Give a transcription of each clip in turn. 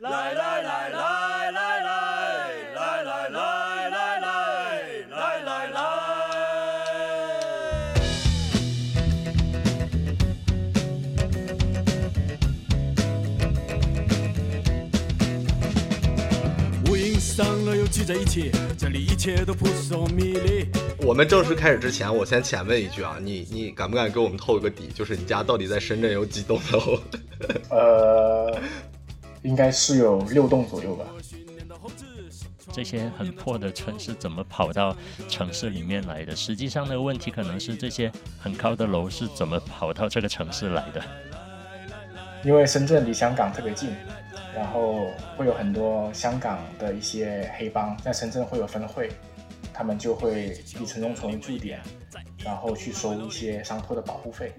来来来来来来来来来来来来来。无影散了又聚在一起，这里一切都扑朔迷离。我们正式开始之前，我先浅问一句啊，你你敢不敢给我们透个底？就是你家到底在深圳有几栋楼？呃，应该是有六栋左右吧。这些很破的村是怎么跑到城市里面来的？实际上，那个问题可能是这些很高的楼是怎么跑到这个城市来的？因为深圳离香港特别近，然后会有很多香港的一些黑帮在深圳会有分会，他们就会以城中村为驻点，然后去收一些商铺的保护费。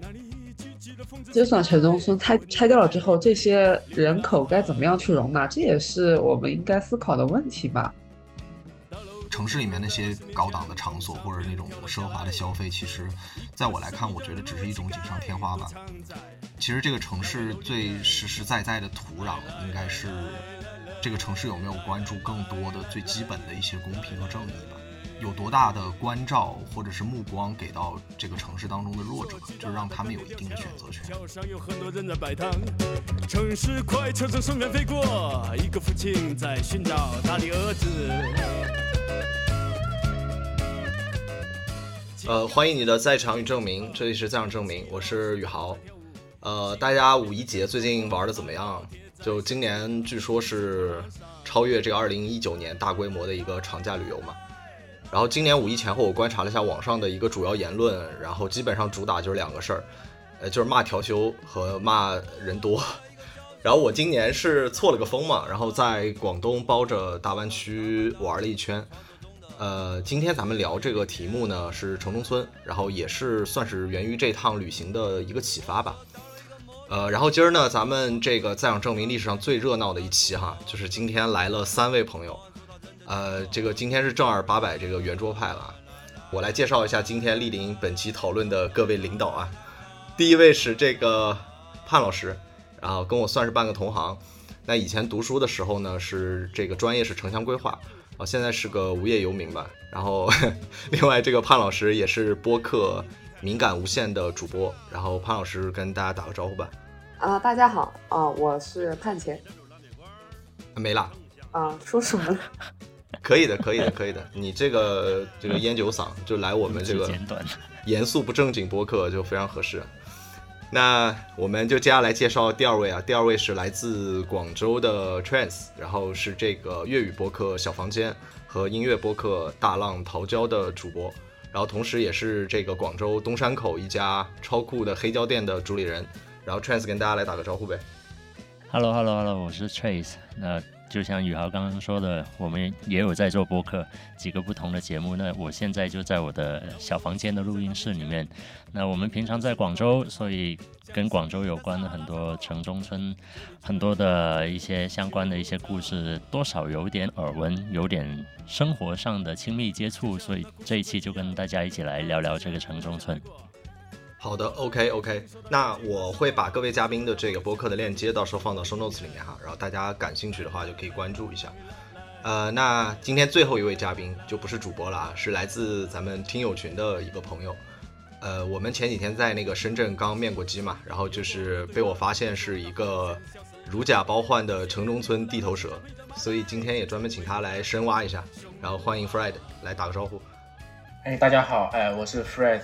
就算城中村拆拆掉了之后，这些人口该怎么样去容纳？这也是我们应该思考的问题吧。城市里面那些高档的场所或者那种奢华的消费，其实，在我来看，我觉得只是一种锦上添花吧。其实这个城市最实实在在的土壤，应该是这个城市有没有关注更多的最基本的一些公平和正义吧。有多大的关照或者是目光给到这个城市当中的弱者，就是让他们有一定的选择权。桥上有很多人在摆摊，城市快车从身边飞过，一个父亲在寻找他的儿子。呃，欢迎你的在场与证明，这里是在场证明，我是宇豪。呃，大家五一节最近玩的怎么样？就今年据说是超越这个二零一九年大规模的一个长假旅游嘛。然后今年五一前后，我观察了一下网上的一个主要言论，然后基本上主打就是两个事儿，呃，就是骂调休和骂人多。然后我今年是错了个峰嘛，然后在广东包着大湾区玩了一圈。呃，今天咱们聊这个题目呢是城中村，然后也是算是源于这趟旅行的一个启发吧。呃，然后今儿呢，咱们这个在场证明历史上最热闹的一期哈，就是今天来了三位朋友。呃，这个今天是正儿八百这个圆桌派了啊。我来介绍一下今天莅临本期讨论的各位领导啊。第一位是这个潘老师，然后跟我算是半个同行。那以前读书的时候呢，是这个专业是城乡规划。啊，现在是个无业游民吧。然后，另外这个潘老师也是播客敏感无限的主播。然后潘老师跟大家打个招呼吧。啊、大家好，啊、我是盼钱。没了，啊、说什么？可以的，可以的，可以的。你这个这个烟酒嗓就来我们这个。严肃不正经播客就非常合适。那我们就接下来介绍第二位啊，第二位是来自广州的 Trance，然后是这个粤语播客小房间和音乐播客大浪淘胶的主播，然后同时也是这个广州东山口一家超酷的黑胶店的主理人。然后 Trance 跟大家来打个招呼呗。Hello Hello Hello，我是 Trace。那就像宇豪刚刚说的，我们也有在做播客，几个不同的节目。那我现在就在我的小房间的录音室里面。那我们平常在广州，所以跟广州有关的很多城中村，很多的一些相关的一些故事，多少有点耳闻，有点生活上的亲密接触。所以这一期就跟大家一起来聊聊这个城中村。好的，OK OK，那我会把各位嘉宾的这个播客的链接到时候放到 show notes 里面哈，然后大家感兴趣的话就可以关注一下。呃，那今天最后一位嘉宾就不是主播了啊，是来自咱们听友群的一个朋友。呃，我们前几天在那个深圳刚面过基嘛，然后就是被我发现是一个如假包换的城中村地头蛇，所以今天也专门请他来深挖一下。然后欢迎 Fred 来打个招呼。哎，大家好，哎，我是 Fred，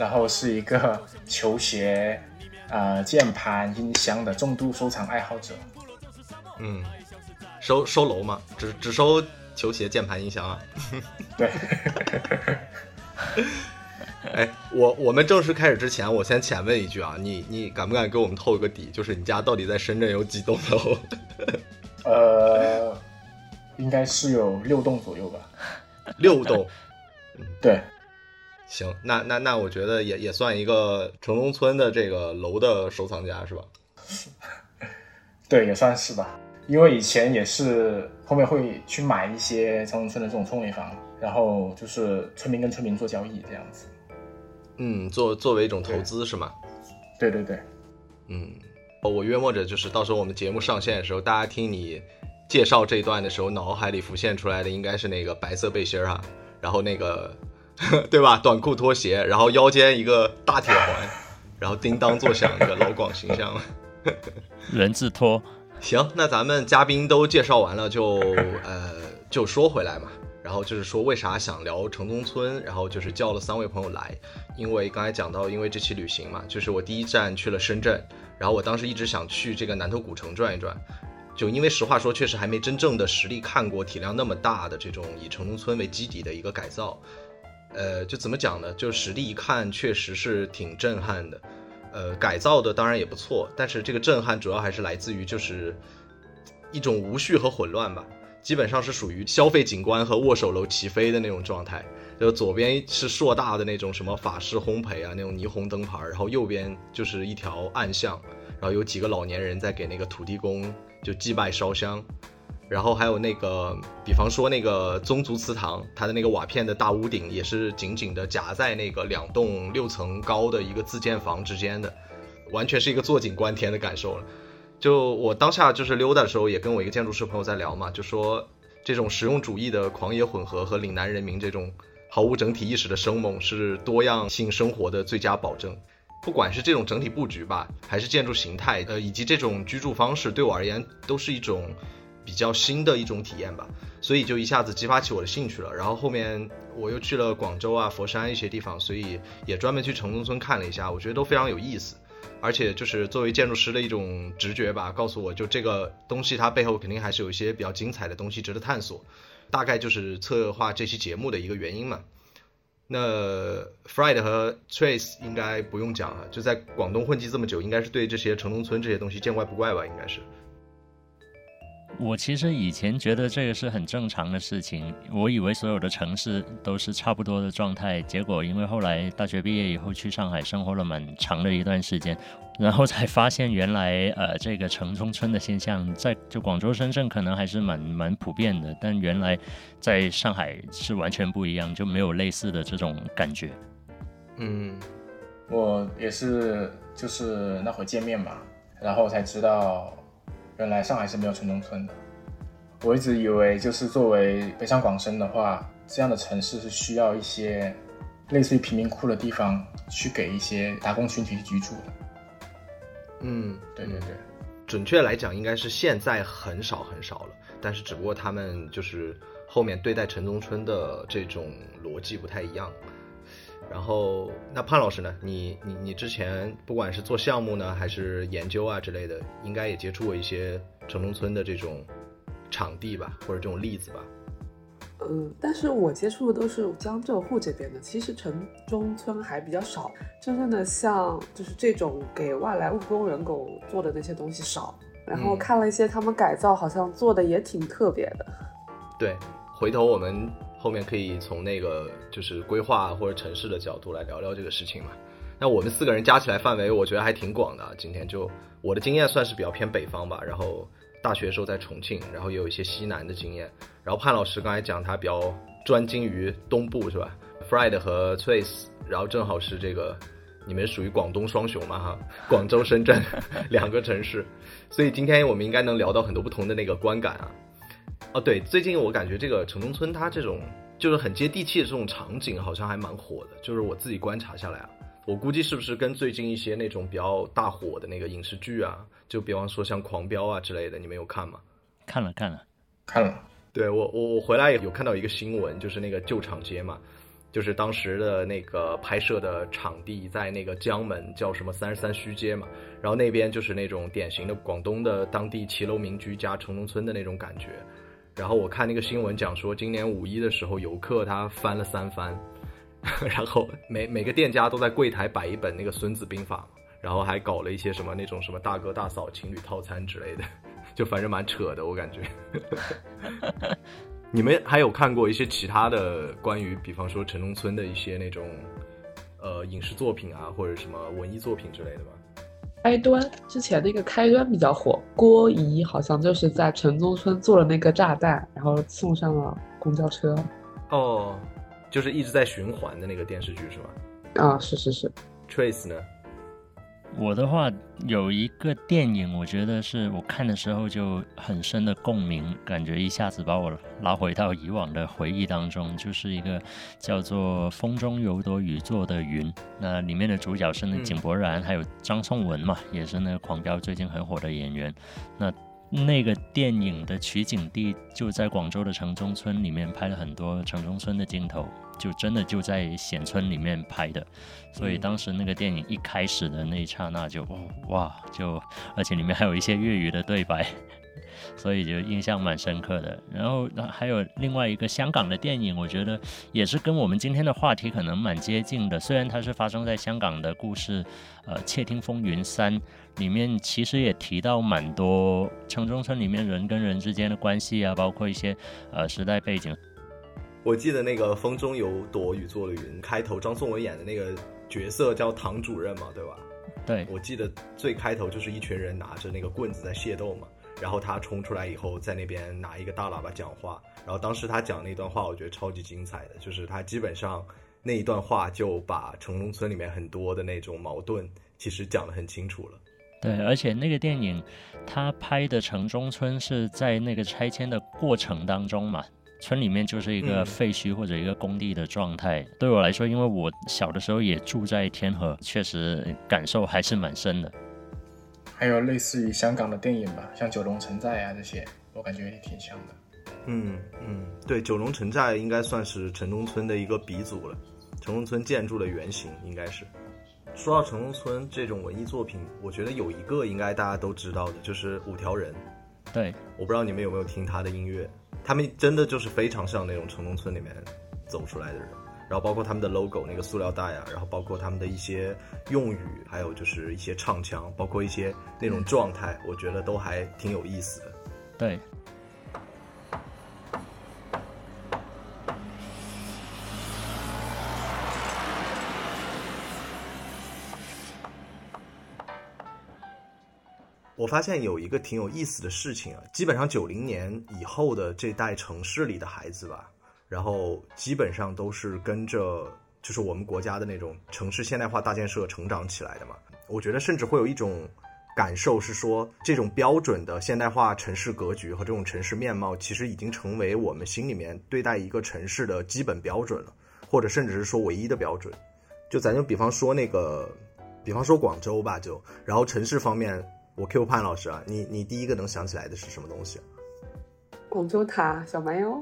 然后是一个球鞋、呃键盘、音箱的重度收藏爱好者。嗯，收收楼嘛，只只收球鞋、键盘、音箱啊。对，哎，我我们正式开始之前，我先浅问一句啊，你你敢不敢给我们透个底？就是你家到底在深圳有几栋楼？呃，应该是有六栋左右吧。六栋。对，行，那那那我觉得也也算一个城中村的这个楼的收藏家是吧？对，也算是吧。因为以前也是后面会去买一些城中村的这种村尾房，然后就是村民跟村民做交易这样子。嗯，作作为一种投资是吗？对对对，嗯，我约摸着就是到时候我们节目上线的时候，大家听你介绍这一段的时候，脑海里浮现出来的应该是那个白色背心儿哈，然后那个对吧，短裤拖鞋，然后腰间一个大铁环，然后叮当作响一个老广形象。人字拖。行，那咱们嘉宾都介绍完了，就呃就说回来嘛。然后就是说为啥想聊城中村，然后就是叫了三位朋友来，因为刚才讲到，因为这期旅行嘛，就是我第一站去了深圳，然后我当时一直想去这个南头古城转一转，就因为实话说，确实还没真正的实力看过体量那么大的这种以城中村为基底的一个改造，呃，就怎么讲呢？就实地一看，确实是挺震撼的。呃，改造的当然也不错，但是这个震撼主要还是来自于就是一种无序和混乱吧，基本上是属于消费景观和握手楼齐飞的那种状态。就左边是硕大的那种什么法式烘焙啊，那种霓虹灯牌，然后右边就是一条暗巷，然后有几个老年人在给那个土地公就祭拜烧香。然后还有那个，比方说那个宗族祠堂，它的那个瓦片的大屋顶也是紧紧的夹在那个两栋六层高的一个自建房之间的，完全是一个坐井观天的感受了。就我当下就是溜达的时候，也跟我一个建筑师朋友在聊嘛，就说这种实用主义的狂野混合和岭南人民这种毫无整体意识的生猛，是多样性生活的最佳保证。不管是这种整体布局吧，还是建筑形态，呃，以及这种居住方式，对我而言都是一种。比较新的一种体验吧，所以就一下子激发起我的兴趣了。然后后面我又去了广州啊、佛山一些地方，所以也专门去城中村看了一下，我觉得都非常有意思。而且就是作为建筑师的一种直觉吧，告诉我就这个东西它背后肯定还是有一些比较精彩的东西值得探索。大概就是策划这期节目的一个原因嘛。那 Fred 和 Trace 应该不用讲了，就在广东混迹这么久，应该是对这些城中村这些东西见怪不怪吧，应该是。我其实以前觉得这个是很正常的事情，我以为所有的城市都是差不多的状态。结果因为后来大学毕业以后去上海生活了蛮长的一段时间，然后才发现原来呃这个城中村的现象在就广州、深圳可能还是蛮蛮普遍的，但原来在上海是完全不一样，就没有类似的这种感觉。嗯，我也是就是那会见面嘛，然后才知道。原来上海是没有城中村的，我一直以为就是作为北上广深的话，这样的城市是需要一些类似于贫民窟的地方去给一些打工群体居住的。嗯，对对对，准确来讲应该是现在很少很少了，但是只不过他们就是后面对待城中村的这种逻辑不太一样。然后，那潘老师呢？你你你之前不管是做项目呢，还是研究啊之类的，应该也接触过一些城中村的这种场地吧，或者这种例子吧？嗯，但是我接触的都是江浙沪这边的，其实城中村还比较少，真正的像就是这种给外来务工人口做的那些东西少。然后看了一些他们改造，好像做的也挺特别的。对，回头我们。后面可以从那个就是规划或者城市的角度来聊聊这个事情嘛。那我们四个人加起来范围，我觉得还挺广的。今天就我的经验算是比较偏北方吧，然后大学时候在重庆，然后也有一些西南的经验。然后潘老师刚才讲他比较专精于东部是吧？Fred 和 Trace，然后正好是这个你们属于广东双雄嘛哈，广州、深圳两个城市，所以今天我们应该能聊到很多不同的那个观感啊。哦，对，最近我感觉这个城中村它这种就是很接地气的这种场景，好像还蛮火的。就是我自己观察下来啊，我估计是不是跟最近一些那种比较大火的那个影视剧啊，就比方说像《狂飙》啊之类的，你们有看吗？看了，看了，看了。对我，我我回来有看到一个新闻，就是那个旧厂街嘛，就是当时的那个拍摄的场地在那个江门，叫什么三十三虚街嘛，然后那边就是那种典型的广东的当地骑楼民居加城中村的那种感觉。然后我看那个新闻讲说，今年五一的时候，游客他翻了三番，然后每每个店家都在柜台摆一本那个《孙子兵法》，然后还搞了一些什么那种什么大哥大嫂情侣套餐之类的，就反正蛮扯的，我感觉。你们还有看过一些其他的关于，比方说城中村的一些那种呃影视作品啊，或者什么文艺作品之类的吗？开端之前那个开端比较火，郭姨好像就是在城中村做了那个炸弹，然后送上了公交车。哦，就是一直在循环的那个电视剧是吗？啊，是是是。Trace 呢？我的话有一个电影，我觉得是我看的时候就很深的共鸣，感觉一下子把我拉回到以往的回忆当中，就是一个叫做《风中有朵雨做的云》，那里面的主角是那井柏然，还有张颂文嘛，也是那个《狂飙》最近很火的演员。那那个电影的取景地就在广州的城中村里面，拍了很多城中村的镜头。就真的就在显村里面拍的，所以当时那个电影一开始的那一刹那就哇，就而且里面还有一些粤语的对白，所以就印象蛮深刻的。然后还有另外一个香港的电影，我觉得也是跟我们今天的话题可能蛮接近的。虽然它是发生在香港的故事，呃，《窃听风云三》里面其实也提到蛮多城中村里面人跟人之间的关系啊，包括一些呃时代背景。我记得那个《风中有朵雨做的云》开头，张颂文演的那个角色叫唐主任嘛，对吧？对，我记得最开头就是一群人拿着那个棍子在械斗嘛，然后他冲出来以后，在那边拿一个大喇叭讲话，然后当时他讲那段话，我觉得超级精彩的，就是他基本上那一段话就把城中村里面很多的那种矛盾其实讲得很清楚了。对，而且那个电影他拍的城中村是在那个拆迁的过程当中嘛。村里面就是一个废墟或者一个工地的状态。对我来说，因为我小的时候也住在天河，确实感受还是蛮深的。还有类似于香港的电影吧，像《九龙城寨》啊这些，我感觉也挺像的。嗯嗯，对，《九龙城寨》应该算是城中村的一个鼻祖了，城中村建筑的原型应该是。说到城中村这种文艺作品，我觉得有一个应该大家都知道的，就是五条人。对，我不知道你们有没有听他的音乐。他们真的就是非常像那种城中村里面走出来的人，然后包括他们的 logo 那个塑料袋啊，然后包括他们的一些用语，还有就是一些唱腔，包括一些那种状态，我觉得都还挺有意思的。对。我发现有一个挺有意思的事情啊，基本上九零年以后的这代城市里的孩子吧，然后基本上都是跟着就是我们国家的那种城市现代化大建设成长起来的嘛。我觉得甚至会有一种感受是说，这种标准的现代化城市格局和这种城市面貌，其实已经成为我们心里面对待一个城市的基本标准了，或者甚至是说唯一的标准。就咱就比方说那个，比方说广州吧，就然后城市方面。我 Q 潘老师啊，你你第一个能想起来的是什么东西？广州塔、小蛮腰。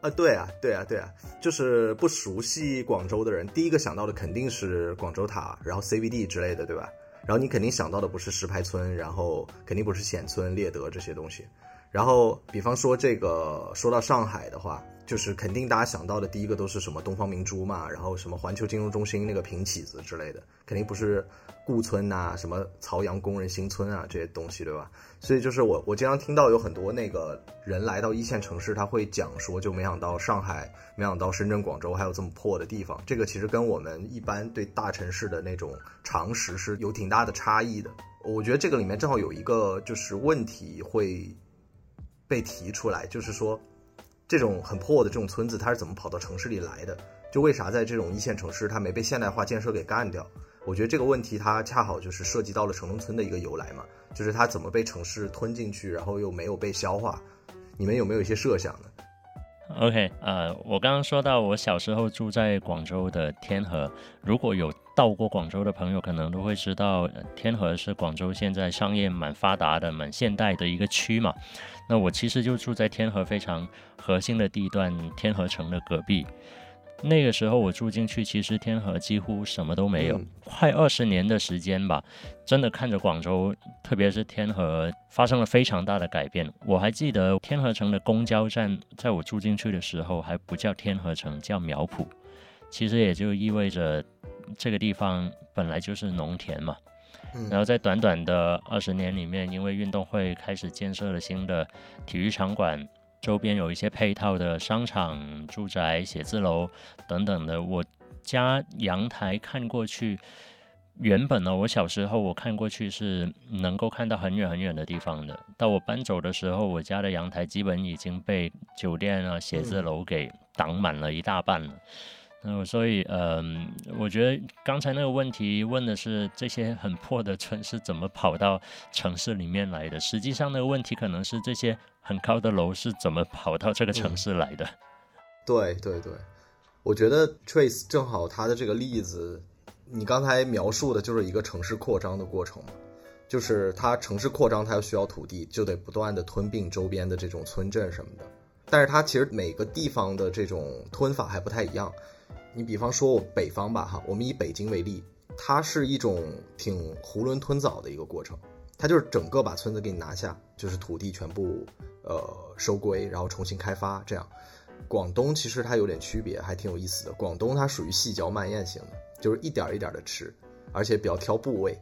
啊，对啊，对啊，对啊，就是不熟悉广州的人，第一个想到的肯定是广州塔，然后 CBD 之类的，对吧？然后你肯定想到的不是石牌村，然后肯定不是显村、猎德这些东西。然后，比方说这个，说到上海的话。就是肯定大家想到的第一个都是什么东方明珠嘛，然后什么环球金融中心那个平起子之类的，肯定不是顾村呐，什么曹杨工人新村啊这些东西，对吧？所以就是我我经常听到有很多那个人来到一线城市，他会讲说，就没想到上海，没想到深圳、广州还有这么破的地方。这个其实跟我们一般对大城市的那种常识是有挺大的差异的。我觉得这个里面正好有一个就是问题会被提出来，就是说。这种很破的这种村子，它是怎么跑到城市里来的？就为啥在这种一线城市，它没被现代化建设给干掉？我觉得这个问题它恰好就是涉及到了城中村的一个由来嘛，就是它怎么被城市吞进去，然后又没有被消化？你们有没有一些设想呢？OK，呃，我刚刚说到我小时候住在广州的天河，如果有到过广州的朋友，可能都会知道，天河是广州现在商业蛮发达的、蛮现代的一个区嘛。那我其实就住在天河非常核心的地段，天河城的隔壁。那个时候我住进去，其实天河几乎什么都没有。快二十年的时间吧，真的看着广州，特别是天河发生了非常大的改变。我还记得天河城的公交站，在我住进去的时候还不叫天河城，叫苗圃。其实也就意味着这个地方本来就是农田嘛。然后在短短的二十年里面，因为运动会开始建设了新的体育场馆，周边有一些配套的商场、住宅、写字楼等等的。我家阳台看过去，原本呢，我小时候我看过去是能够看到很远很远的地方的。到我搬走的时候，我家的阳台基本已经被酒店啊、写字楼给挡满了一大半了。嗯，所以，嗯，我觉得刚才那个问题问的是这些很破的村是怎么跑到城市里面来的。实际上，那个问题可能是这些很高的楼是怎么跑到这个城市来的。对对对，我觉得 Trace 正好他的这个例子，你刚才描述的就是一个城市扩张的过程嘛，就是它城市扩张，它要需要土地，就得不断的吞并周边的这种村镇什么的。但是它其实每个地方的这种吞法还不太一样。你比方说，我北方吧，哈，我们以北京为例，它是一种挺囫囵吞枣的一个过程，它就是整个把村子给你拿下，就是土地全部呃收归，然后重新开发这样。广东其实它有点区别，还挺有意思的。广东它属于细嚼慢咽型的，就是一点一点的吃，而且比较挑部位。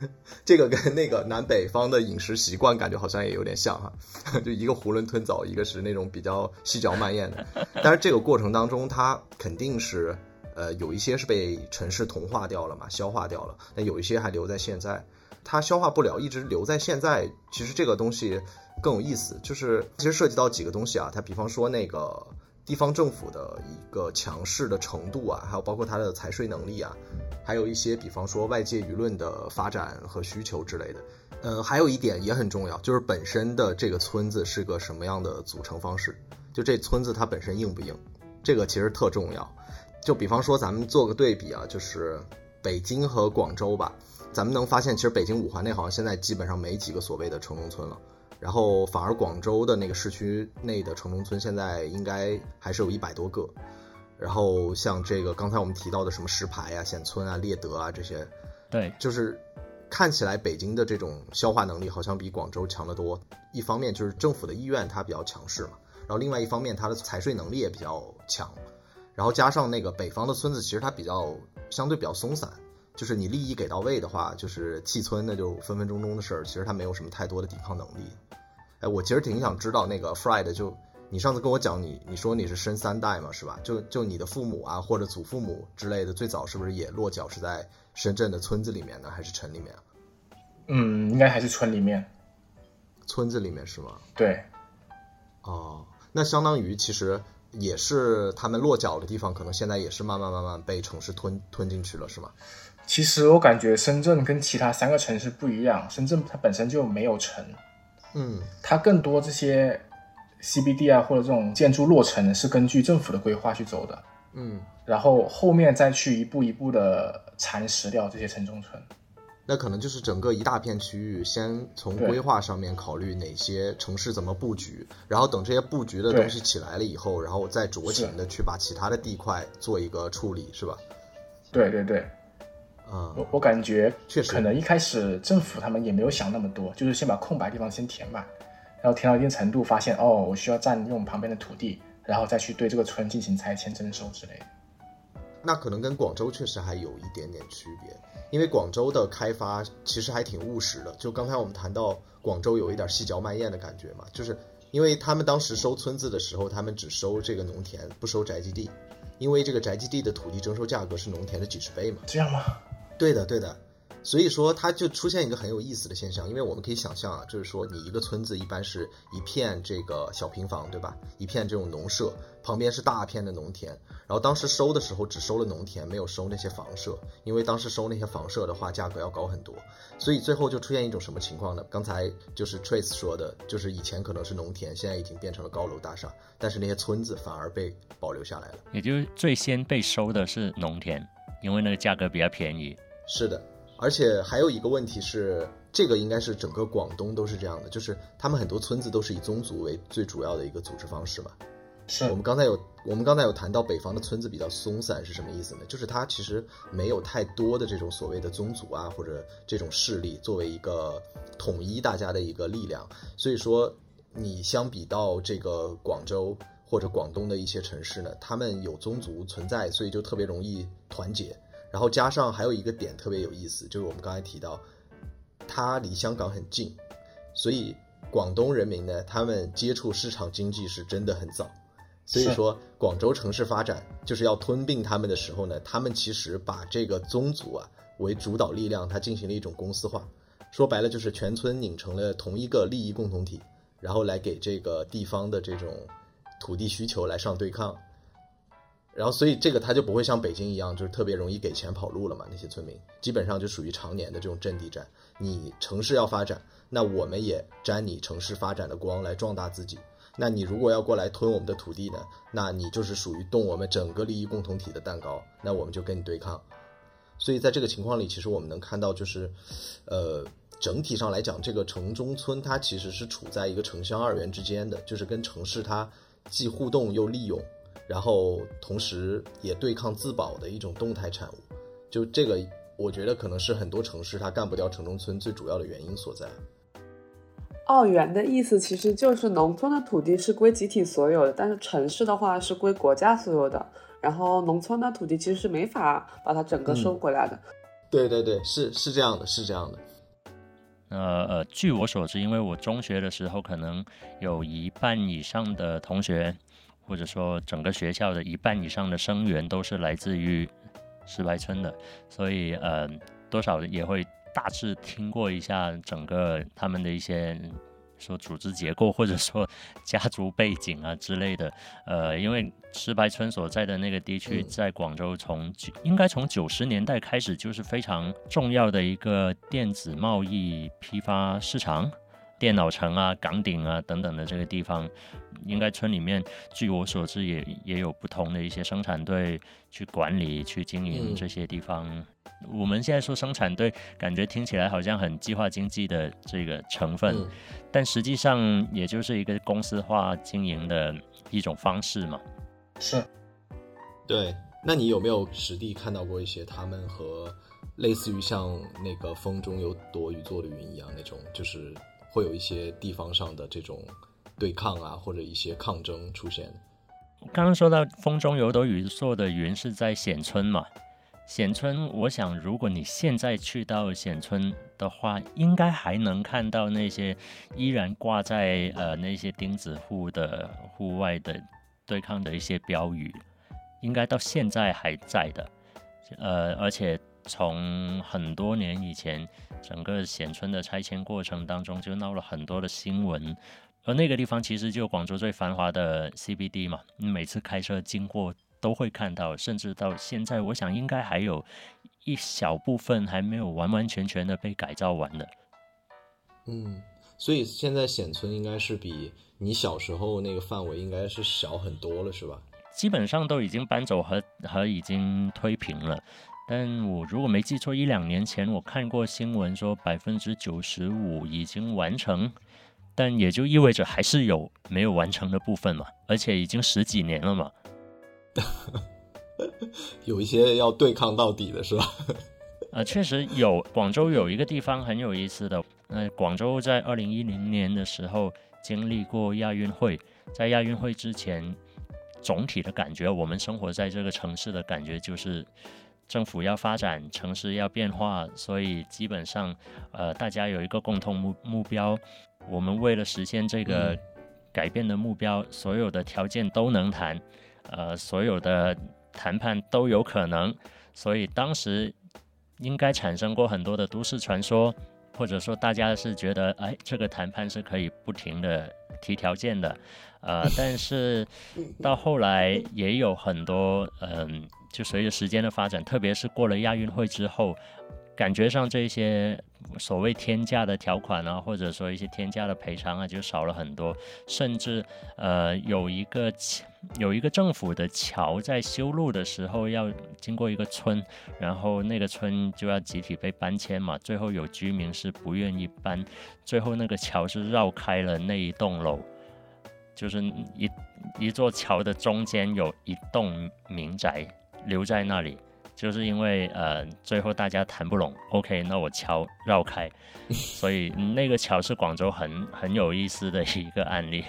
这个跟那个南北方的饮食习惯感觉好像也有点像哈，就一个囫囵吞枣，一个是那种比较细嚼慢咽的。但是这个过程当中，它肯定是呃有一些是被城市同化掉了嘛，消化掉了。那有一些还留在现在，它消化不了，一直留在现在。其实这个东西更有意思，就是其实涉及到几个东西啊。它比方说那个。地方政府的一个强势的程度啊，还有包括它的财税能力啊，还有一些比方说外界舆论的发展和需求之类的。呃，还有一点也很重要，就是本身的这个村子是个什么样的组成方式，就这村子它本身硬不硬，这个其实特重要。就比方说咱们做个对比啊，就是北京和广州吧，咱们能发现其实北京五环内好像现在基本上没几个所谓的城中村了。然后反而广州的那个市区内的城中村现在应该还是有一百多个，然后像这个刚才我们提到的什么石牌啊、显村啊、猎德啊这些，对，就是看起来北京的这种消化能力好像比广州强得多。一方面就是政府的意愿它比较强势嘛，然后另外一方面它的财税能力也比较强，然后加上那个北方的村子其实它比较相对比较松散。就是你利益给到位的话，就是弃村那就分分钟钟的事儿。其实他没有什么太多的抵抗能力。哎，我其实挺想知道那个 Fried，就你上次跟我讲，你你说你是生三代嘛，是吧？就就你的父母啊，或者祖父母之类的，最早是不是也落脚是在深圳的村子里面呢，还是城里面？嗯，应该还是村里面。村子里面是吗？对。哦，那相当于其实也是他们落脚的地方，可能现在也是慢慢慢慢被城市吞吞进去了，是吗？其实我感觉深圳跟其他三个城市不一样，深圳它本身就没有城，嗯，它更多这些 CBD 啊或者这种建筑落成是根据政府的规划去走的，嗯，然后后面再去一步一步的蚕食掉这些城中村。那可能就是整个一大片区域，先从规划上面考虑哪些城市怎么布局，然后等这些布局的东西起来了以后，然后再酌情的去把其他的地块做一个处理，是吧？对对对。啊，我我感觉确实可能一开始政府他们也没有想那么多，就是先把空白地方先填满，然后填到一定程度，发现哦，我需要占用旁边的土地，然后再去对这个村进行拆迁征收之类的。那可能跟广州确实还有一点点区别，因为广州的开发其实还挺务实的。就刚才我们谈到广州有一点细嚼慢咽的感觉嘛，就是因为他们当时收村子的时候，他们只收这个农田，不收宅基地，因为这个宅基地的土地征收价格是农田的几十倍嘛。这样吗？对的，对的，所以说它就出现一个很有意思的现象，因为我们可以想象啊，就是说你一个村子一般是一片这个小平房，对吧？一片这种农舍，旁边是大片的农田，然后当时收的时候只收了农田，没有收那些房舍，因为当时收那些房舍的话价格要高很多，所以最后就出现一种什么情况呢？刚才就是 Trace 说的，就是以前可能是农田，现在已经变成了高楼大厦，但是那些村子反而被保留下来了，也就是最先被收的是农田，因为那个价格比较便宜。是的，而且还有一个问题是，这个应该是整个广东都是这样的，就是他们很多村子都是以宗族为最主要的一个组织方式嘛。是我们刚才有我们刚才有谈到北方的村子比较松散是什么意思呢？就是它其实没有太多的这种所谓的宗族啊或者这种势力作为一个统一大家的一个力量，所以说你相比到这个广州或者广东的一些城市呢，他们有宗族存在，所以就特别容易团结。然后加上还有一个点特别有意思，就是我们刚才提到，它离香港很近，所以广东人民呢，他们接触市场经济是真的很早。所以说，广州城市发展就是要吞并他们的时候呢，他们其实把这个宗族啊为主导力量，它进行了一种公司化。说白了就是全村拧成了同一个利益共同体，然后来给这个地方的这种土地需求来上对抗。然后所以这个它就不会像北京一样，就是特别容易给钱跑路了嘛。那些村民基本上就属于常年的这种阵地战。你城市要发展，那我们也沾你城市发展的光来壮大自己。那你如果要过来吞我们的土地呢，那你就是属于动我们整个利益共同体的蛋糕，那我们就跟你对抗。所以在这个情况里，其实我们能看到，就是，呃，整体上来讲，这个城中村它其实是处在一个城乡二元之间的，就是跟城市它既互动又利用。然后同时也对抗自保的一种动态产物，就这个，我觉得可能是很多城市它干不掉城中村最主要的原因所在。澳元的意思其实就是农村的土地是归集体所有的，但是城市的话是归国家所有的。然后农村的土地其实是没法把它整个收回来的。对对对，是是这样的，是这样的。呃呃，据我所知，因为我中学的时候可能有一半以上的同学。或者说，整个学校的一半以上的生源都是来自于石牌村的，所以呃，多少也会大致听过一下整个他们的一些说组织结构，或者说 家族背景啊之类的。呃，因为石牌村所在的那个地区，在广州从应该从九十年代开始就是非常重要的一个电子贸易批发市场。电脑城啊、岗顶啊等等的这个地方，应该村里面，据我所知也也有不同的一些生产队去管理、去经营这些地方。我们现在说生产队，感觉听起来好像很计划经济的这个成分，但实际上也就是一个公司化经营的一种方式嘛。是，对。那你有没有实地看到过一些他们和类似于像那个风中有朵雨做的云一样那种，就是？会有一些地方上的这种对抗啊，或者一些抗争出现。刚刚说到风中有朵雨做的云是在显村嘛？显村，我想如果你现在去到显村的话，应该还能看到那些依然挂在呃那些钉子户的户外的对抗的一些标语，应该到现在还在的。呃，而且。从很多年以前，整个显村的拆迁过程当中就闹了很多的新闻，而那个地方其实就广州最繁华的 CBD 嘛，每次开车经过都会看到，甚至到现在，我想应该还有一小部分还没有完完全全的被改造完的。嗯，所以现在显村应该是比你小时候那个范围应该是小很多了，是吧？基本上都已经搬走和和已经推平了。但我如果没记错，一两年前我看过新闻说百分之九十五已经完成，但也就意味着还是有没有完成的部分嘛，而且已经十几年了嘛，有一些要对抗到底的是吧？啊，确实有。广州有一个地方很有意思的，呃，广州在二零一零年的时候经历过亚运会，在亚运会之前，总体的感觉，我们生活在这个城市的感觉就是。政府要发展，城市要变化，所以基本上，呃，大家有一个共同目目标。我们为了实现这个改变的目标，所有的条件都能谈，呃，所有的谈判都有可能。所以当时应该产生过很多的都市传说，或者说大家是觉得，哎，这个谈判是可以不停的提条件的，呃，但是到后来也有很多，嗯。就随着时间的发展，特别是过了亚运会之后，感觉上这些所谓天价的条款啊，或者说一些天价的赔偿啊，就少了很多。甚至呃，有一个有一个政府的桥在修路的时候要经过一个村，然后那个村就要集体被搬迁嘛。最后有居民是不愿意搬，最后那个桥是绕开了那一栋楼，就是一一座桥的中间有一栋民宅。留在那里，就是因为呃，最后大家谈不拢，OK，那我桥绕开，所以那个桥是广州很很有意思的一个案例。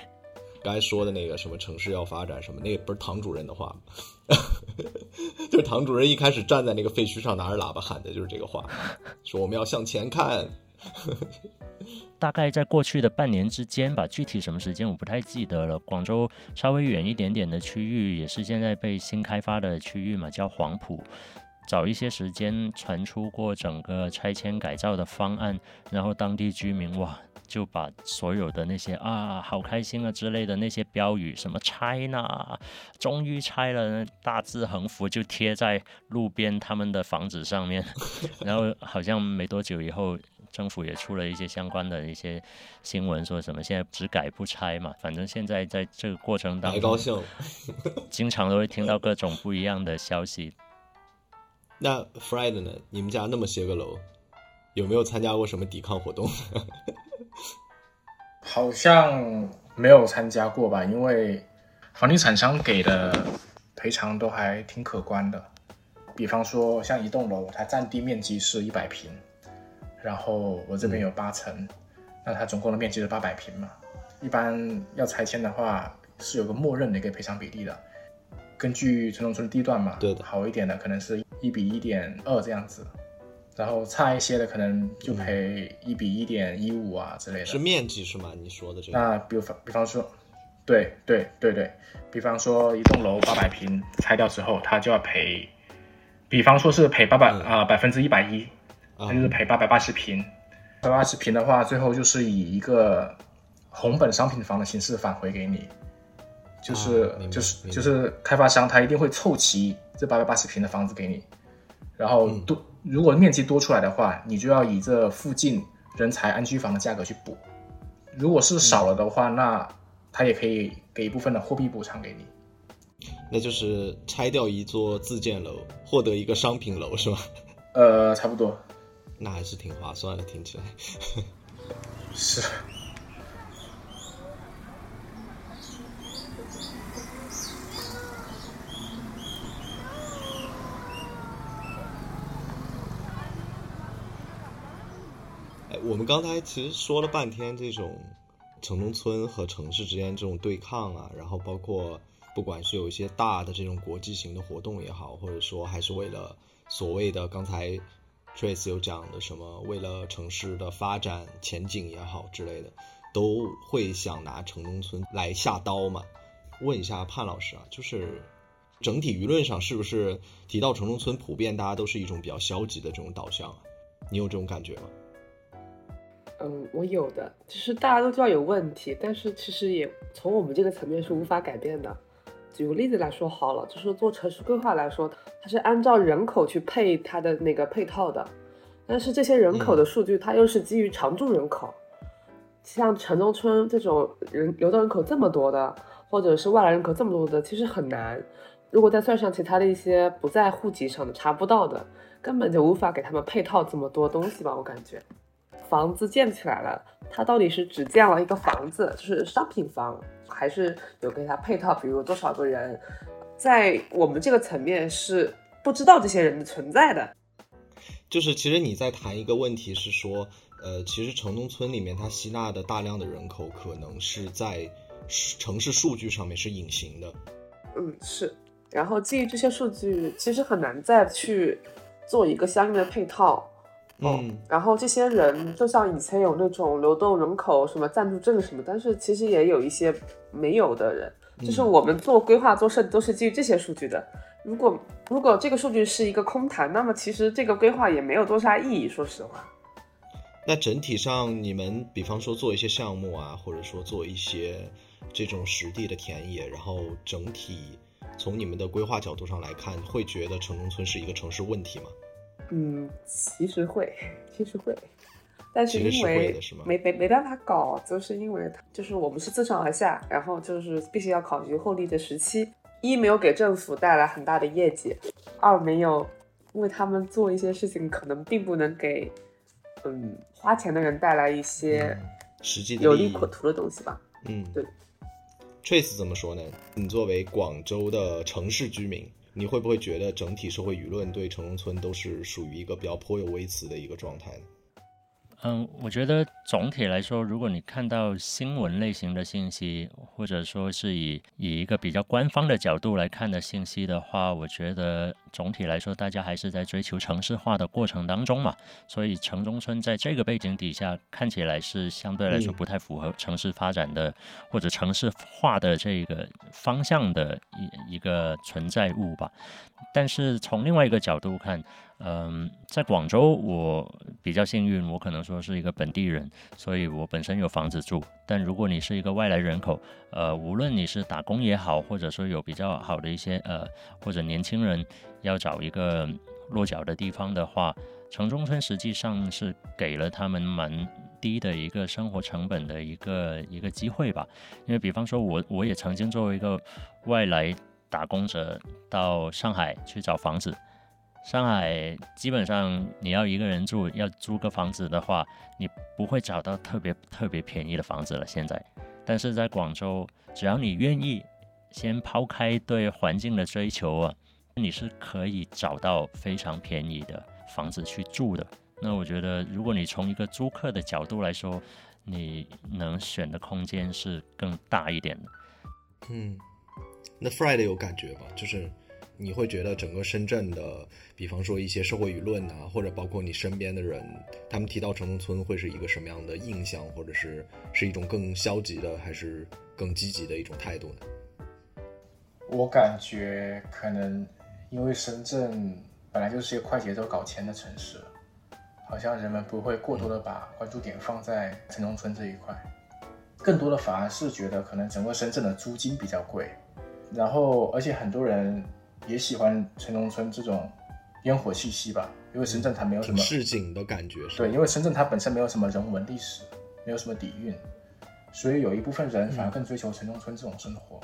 刚才说的那个什么城市要发展什么，那个不是唐主任的话吗？就是唐主任一开始站在那个废墟上拿着喇叭喊的就是这个话，说我们要向前看。大概在过去的半年之间吧，具体什么时间我不太记得了。广州稍微远一点点的区域，也是现在被新开发的区域嘛，叫黄埔。早一些时间传出过整个拆迁改造的方案，然后当地居民哇就把所有的那些啊好开心啊之类的那些标语，什么拆呢，终于拆了，大字横幅就贴在路边他们的房子上面，然后好像没多久以后。政府也出了一些相关的一些新闻，说什么现在只改不拆嘛。反正现在在这个过程当中，高兴，经常都会听到各种不一样的消息。那 Fred 呢？你们家那么些个楼，有没有参加过什么抵抗活动？好像没有参加过吧，因为房地产商给的赔偿都还挺可观的。比方说，像一栋楼，它占地面积是一百平。然后我这边有八层，那它总共的面积是八百平嘛。一般要拆迁的话，是有个默认的一个赔偿比例的，根据城中村地段嘛。对的。好一点的可能是一比一点二这样子，然后差一些的可能就赔一比一点一五啊之类的。是面积是吗？你说的这个？那比如比方说，对对对对，比方说一栋楼八百平拆掉之后，它就要赔，比方说是赔八百啊百分之一百一。它就是赔八百八十平，八百八十平的话，最后就是以一个红本商品房的形式返回给你，就是就是就是开发商他一定会凑齐这八百八十平的房子给你，然后多如果面积多出来的话，你就要以这附近人才安居房的价格去补，如果是少了的话，那他也可以给一部分的货币补偿给你，那就是拆掉一座自建楼，获得一个商品楼是吗？呃，差不多。那还是挺划算的，听起来。是。哎，我们刚才其实说了半天这种城中村和城市之间这种对抗啊，然后包括不管是有一些大的这种国际型的活动也好，或者说还是为了所谓的刚才。Trace 有讲的什么？为了城市的发展前景也好之类的，都会想拿城中村来下刀嘛？问一下潘老师啊，就是整体舆论上是不是提到城中村，普遍大家都是一种比较消极的这种导向啊？你有这种感觉吗？嗯，我有的，就是大家都知道有问题，但是其实也从我们这个层面是无法改变的。举个例子来说好了，就是做城市规划来说，它是按照人口去配它的那个配套的，但是这些人口的数据它又是基于常住人口，像城中村这种人流动人口这么多的，或者是外来人口这么多的，其实很难。如果再算上其他的一些不在户籍上的查不到的，根本就无法给他们配套这么多东西吧？我感觉，房子建起来了，它到底是只建了一个房子，就是商品房。还是有给他配套，比如多少个人，在我们这个层面是不知道这些人的存在的。就是其实你在谈一个问题是说，呃，其实城中村里面它吸纳的大量的人口，可能是在城市数据上面是隐形的。嗯，是。然后基于这些数据，其实很难再去做一个相应的配套。嗯，然后这些人就像以前有那种流动人口什么暂住证什么，但是其实也有一些没有的人，就是我们做规划做设计都是基于这些数据的。如果如果这个数据是一个空谈，那么其实这个规划也没有多大意义。说实话，那整体上你们比方说做一些项目啊，或者说做一些这种实地的田野，然后整体从你们的规划角度上来看，会觉得城中村是一个城市问题吗？嗯，其实会，其实会，但是因为没没没办法搞，就是因为就是我们是自上而下，然后就是必须要考虑后利的时期，一没有给政府带来很大的业绩，二没有因为他们做一些事情可能并不能给嗯花钱的人带来一些实际有利可图的东西吧。嗯，对。Trace 怎么说呢？你作为广州的城市居民。你会不会觉得整体社会舆论对城中村都是属于一个比较颇有微词的一个状态呢？嗯，我觉得总体来说，如果你看到新闻类型的信息，或者说是以以一个比较官方的角度来看的信息的话，我觉得总体来说，大家还是在追求城市化的过程当中嘛。所以城中村在这个背景底下，看起来是相对来说不太符合城市发展的或者城市化的这个方向的一一个存在物吧。但是从另外一个角度看，嗯，在广州我比较幸运，我可能说是一个本地人，所以我本身有房子住。但如果你是一个外来人口，呃，无论你是打工也好，或者说有比较好的一些呃，或者年轻人要找一个落脚的地方的话，城中村实际上是给了他们蛮低的一个生活成本的一个一个机会吧。因为比方说我我也曾经作为一个外来。打工者到上海去找房子，上海基本上你要一个人住，要租个房子的话，你不会找到特别特别便宜的房子了。现在，但是在广州，只要你愿意，先抛开对环境的追求啊，你是可以找到非常便宜的房子去住的。那我觉得，如果你从一个租客的角度来说，你能选的空间是更大一点的。嗯。那 Friday 有感觉吗？就是你会觉得整个深圳的，比方说一些社会舆论啊，或者包括你身边的人，他们提到城中村会是一个什么样的印象，或者是是一种更消极的，还是更积极的一种态度呢？我感觉可能因为深圳本来就是一个快节奏搞钱的城市，好像人们不会过多的把关注点放在城中村这一块，更多的反而是觉得可能整个深圳的租金比较贵。然后，而且很多人也喜欢城中村这种烟火气息吧，因为深圳它没有什么市井的感觉。对，因为深圳它本身没有什么人文历史，没有什么底蕴，所以有一部分人反而更追求城中村这种生活。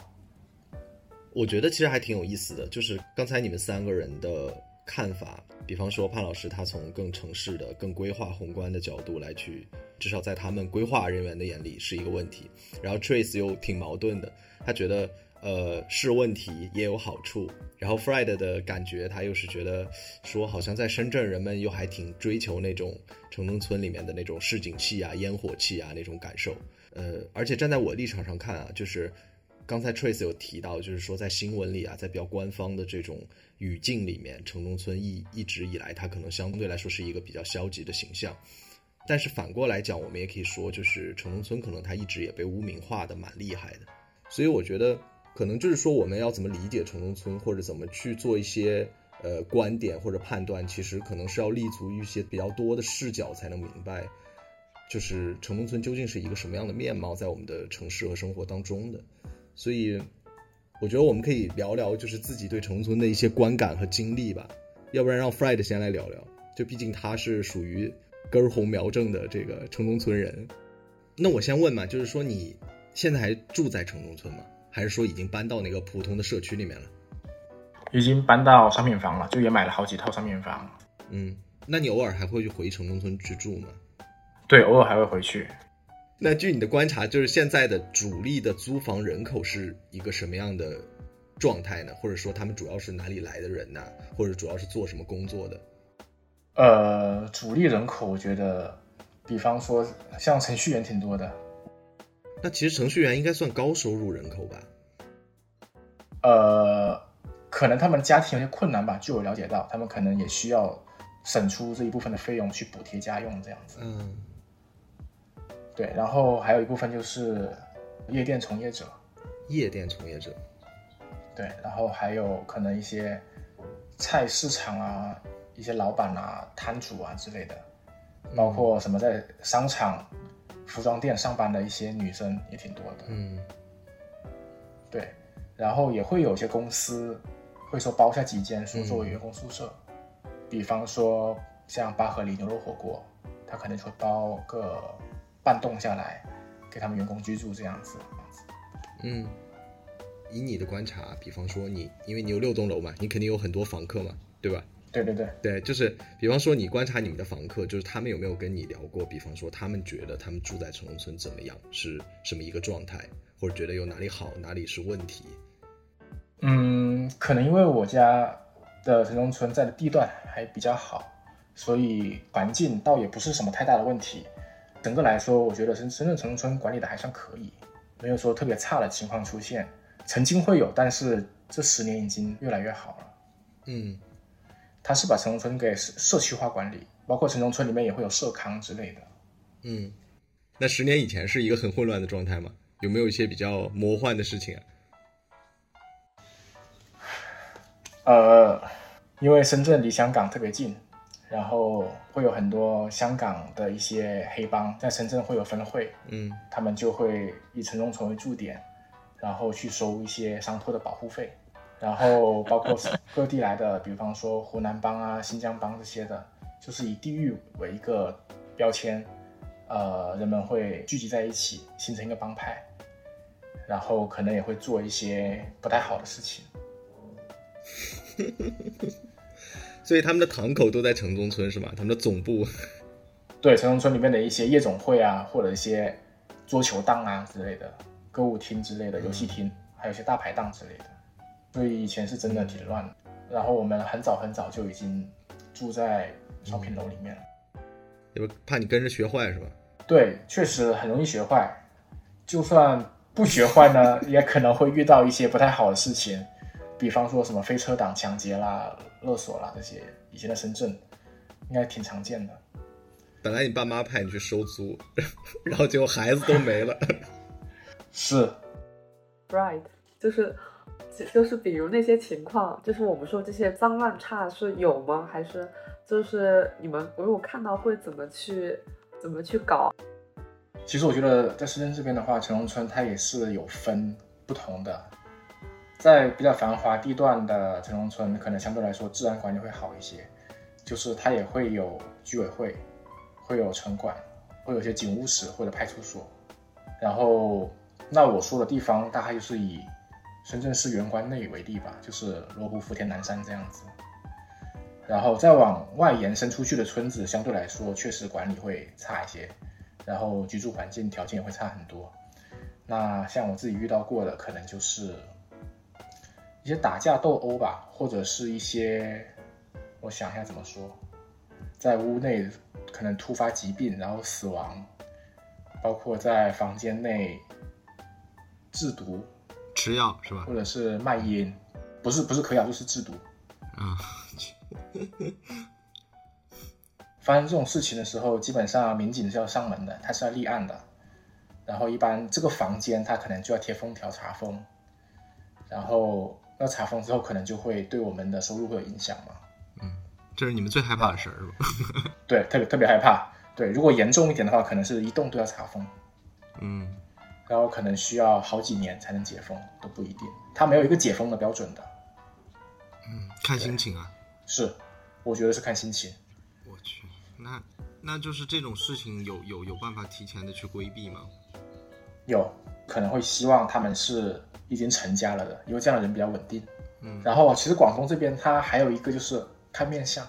我觉得其实还挺有意思的，就是刚才你们三个人的看法，比方说潘老师他从更城市的、更规划宏观的角度来去，至少在他们规划人员的眼里是一个问题。然后 Trace 又挺矛盾的，他觉得。呃，是问题也有好处。然后 f r e d 的感觉，他又是觉得说，好像在深圳，人们又还挺追求那种城中村里面的那种市井气啊、烟火气啊那种感受。呃，而且站在我立场上看啊，就是刚才 Trace 有提到，就是说在新闻里啊，在比较官方的这种语境里面，城中村一一直以来，它可能相对来说是一个比较消极的形象。但是反过来讲，我们也可以说，就是城中村可能它一直也被污名化的蛮厉害的。所以我觉得。可能就是说，我们要怎么理解城中村，或者怎么去做一些呃观点或者判断，其实可能是要立足于一些比较多的视角才能明白，就是城中村究竟是一个什么样的面貌，在我们的城市和生活当中的。所以，我觉得我们可以聊聊，就是自己对城中村的一些观感和经历吧。要不然让 Fred 先来聊聊，就毕竟他是属于根红苗正的这个城中村人。那我先问嘛，就是说你现在还住在城中村吗？还是说已经搬到那个普通的社区里面了？已经搬到商品房了，就也买了好几套商品房。嗯，那你偶尔还会去回城中村去住吗？对，偶尔还会回去。那据你的观察，就是现在的主力的租房人口是一个什么样的状态呢？或者说他们主要是哪里来的人呢？或者主要是做什么工作的？呃，主力人口，我觉得，比方说像程序员挺多的。那其实程序员应该算高收入人口吧？呃，可能他们家庭有些困难吧，据我了解到，他们可能也需要省出这一部分的费用去补贴家用这样子。嗯，对，然后还有一部分就是夜店从业者。夜店从业者。对，然后还有可能一些菜市场啊、一些老板啊、摊主啊之类的，包括什么在商场。服装店上班的一些女生也挺多的，嗯，对，然后也会有些公司会说包下几间说作为员工宿舍，比方说像八合里牛肉火锅，他可能会包个半栋下来给他们员工居住这样子。嗯，以你的观察，比方说你因为你有六栋楼嘛，你肯定有很多房客嘛，对吧？对对对对，就是比方说你观察你们的房客，就是他们有没有跟你聊过？比方说他们觉得他们住在城中村怎么样，是什么一个状态，或者觉得有哪里好，哪里是问题？嗯，可能因为我家的城中村在的地段还比较好，所以环境倒也不是什么太大的问题。整个来说，我觉得深深圳城中村管理的还算可以，没有说特别差的情况出现。曾经会有，但是这十年已经越来越好了。嗯，他是把城中村给社社区化管理，包括城中村里面也会有社康之类的。嗯，那十年以前是一个很混乱的状态吗？有没有一些比较魔幻的事情啊？呃，因为深圳离香港特别近，然后会有很多香港的一些黑帮在深圳会有分会，嗯他们就会以城中村为驻点，然后去收一些商铺的保护费，然后包括各地来的，比方说湖南帮啊、新疆帮这些的，就是以地域为一个标签，呃，人们会聚集在一起，形成一个帮派，然后可能也会做一些不太好的事情。所以他们的堂口都在城中村是吗？他们的总部？对，城中村里面的一些夜总会啊，或者一些桌球档啊之类的，歌舞厅之类的，游戏厅，还有一些大排档之类的。所以以前是真的挺乱的。然后我们很早很早就已经住在商品楼里面了。因为怕你跟着学坏是吧？对，确实很容易学坏。就算不学坏呢，也可能会遇到一些不太好的事情，比方说什么飞车党抢劫啦、勒索啦这些，以前在深圳应该挺常见的。本来你爸妈派你去收租，然后结果孩子都没了。是，Right，就是就是比如那些情况，就是我们说这些脏乱差是有吗？还是就是你们如果看到会怎么去怎么去搞？其实我觉得在深圳这边的话，城中村它也是有分不同的，在比较繁华地段的城中村，可能相对来说治安管理会好一些，就是它也会有居委会，会有城管，会有些警务室或者派出所。然后，那我说的地方大概就是以深圳市园关内为例吧，就是罗湖、福田、南山这样子。然后再往外延伸出去的村子，相对来说确实管理会差一些。然后居住环境条件也会差很多。那像我自己遇到过的，可能就是一些打架斗殴吧，或者是一些，我想一下怎么说，在屋内可能突发疾病然后死亡，包括在房间内制毒吃药是吧？或者是卖烟，不是不是嗑药就是制毒。啊，发生这种事情的时候，基本上民警是要上门的，他是要立案的。然后一般这个房间他可能就要贴封条查封，然后那查封之后可能就会对我们的收入会有影响嘛。嗯这是你们最害怕的事儿是吧？对，特别特别害怕。对，如果严重一点的话，可能是一栋都要查封，嗯，然后可能需要好几年才能解封，都不一定。它没有一个解封的标准的，嗯看心情啊。是，我觉得是看心情。我去，那那就是这种事情有有有办法提前的去规避吗？有可能会希望他们是已经成家了的，因为这样的人比较稳定。嗯然后其实广东这边它还有一个就是看面相，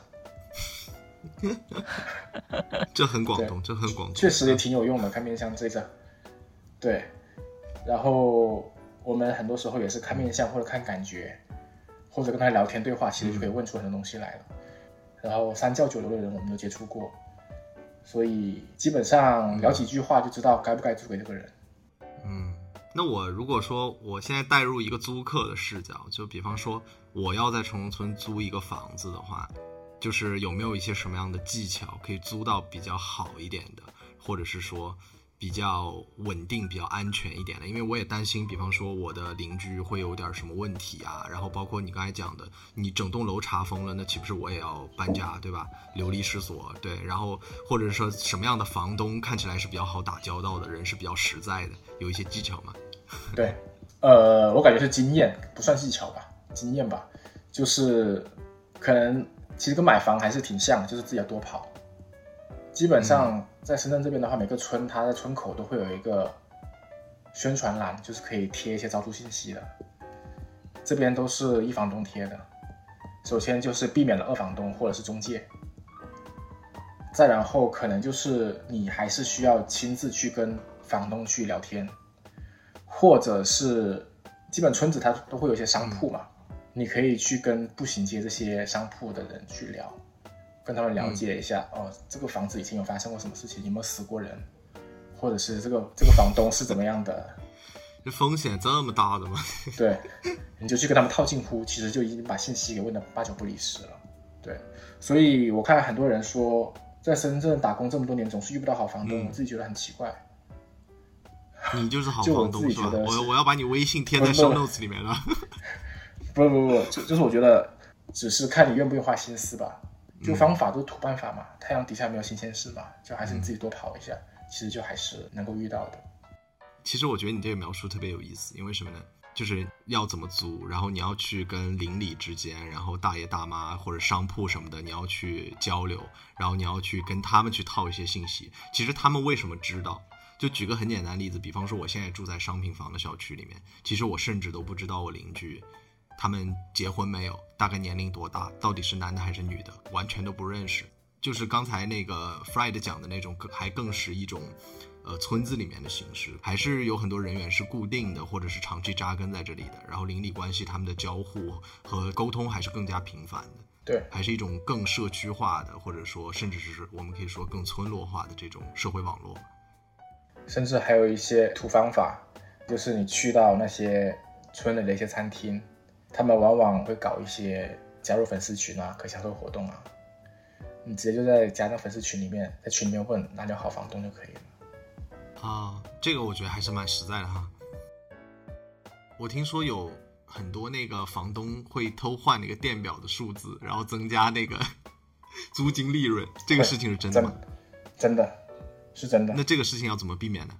这很广东，这很广东。确实也挺有用的，看面相这个。对，然后我们很多时候也是看面相或者看感觉，或者跟他聊天对话，其实就可以问出很多东西来了。然后三教九流的人我们都接触过，所以基本上聊几句话就知道该不该租给这个人。嗯，那我如果说我现在带入一个租客的视角，就比方说我要在城中村租一个房子的话，就是有没有一些什么样的技巧可以租到比较好一点的，或者是说比较稳定、比较安全一点的？因为我也担心，比方说我的邻居会有点什么问题啊，然后包括你刚才讲的，你整栋楼查封了，那岂不是我也要搬家，对吧？流离失所，对，然后或者是说什么样的房东看起来是比较好打交道的人，是比较实在的，有一些技巧吗？对，呃，我感觉是经验，不算技巧吧，经验吧，就是可能其实跟买房还是挺像，就是自己要多跑。基本上在深圳这边的话，每个村它在村口都会有一个宣传栏，就是可以贴一些招租信息的。这边都是一房东贴的，首先就是避免了二房东或者是中介，再然后可能就是你还是需要亲自去跟房东去聊天，或者是基本村子它都会有一些商铺嘛，你可以去跟步行街这些商铺的人去聊，跟他们了解一下、哦，这个房子以前有发生过什么事情，有没有死过人，或者是这个这个房东是怎么样的，这风险这么大的吗？对，你就去跟他们套近乎，其实就已经把信息给问的八九不离十了。对，所以我看很多人说，在深圳打工这么多年，总是遇不到好房东，嗯我自己觉得很奇怪。你就是好 就我房东是吧？自己觉得我我要把你微信贴在不是 show notes 里面了。不不不不，就就是我觉得只是看你愿不愿意花心思吧。就方法都是土办法嘛，太阳底下没有新鲜事嘛，就还是你自己多跑一下，其实就还是能够遇到的。其实我觉得你这个描述特别有意思，因为什么呢？就是要怎么租，然后你要去跟邻里之间，然后大爷大妈或者商铺什么的，你要去交流，然后你要去跟他们去套一些信息。其实他们为什么知道？就举个很简单的例子，比方说我现在住在商品房的小区里面，其实我甚至都不知道我邻居他们结婚没有，大概年龄多大，到底是男的还是女的，完全都不认识。就是刚才那个 Fried 讲的那种，还更是一种，呃，村子里面的形式，还是有很多人员是固定的，或者是长期扎根在这里的，然后邻里关系他们的交互和沟通还是更加频繁的，对，还是一种更社区化的，或者说甚至是我们可以说更村落化的这种社会网络。甚至还有一些土方法，就是你去到那些村里的一些餐厅，他们往往会搞一些加入粉丝群啊、可享受活动啊，你直接就在加那粉丝群里面，在群里面问哪里有好房东就可以了。啊，这个我觉得还是蛮实在的哈。我听说有很多那个房东会偷换那个电表的数字，然后增加那个 租金利润，这个事情是真的吗？真的是真的那，这个事情要怎么避免呢？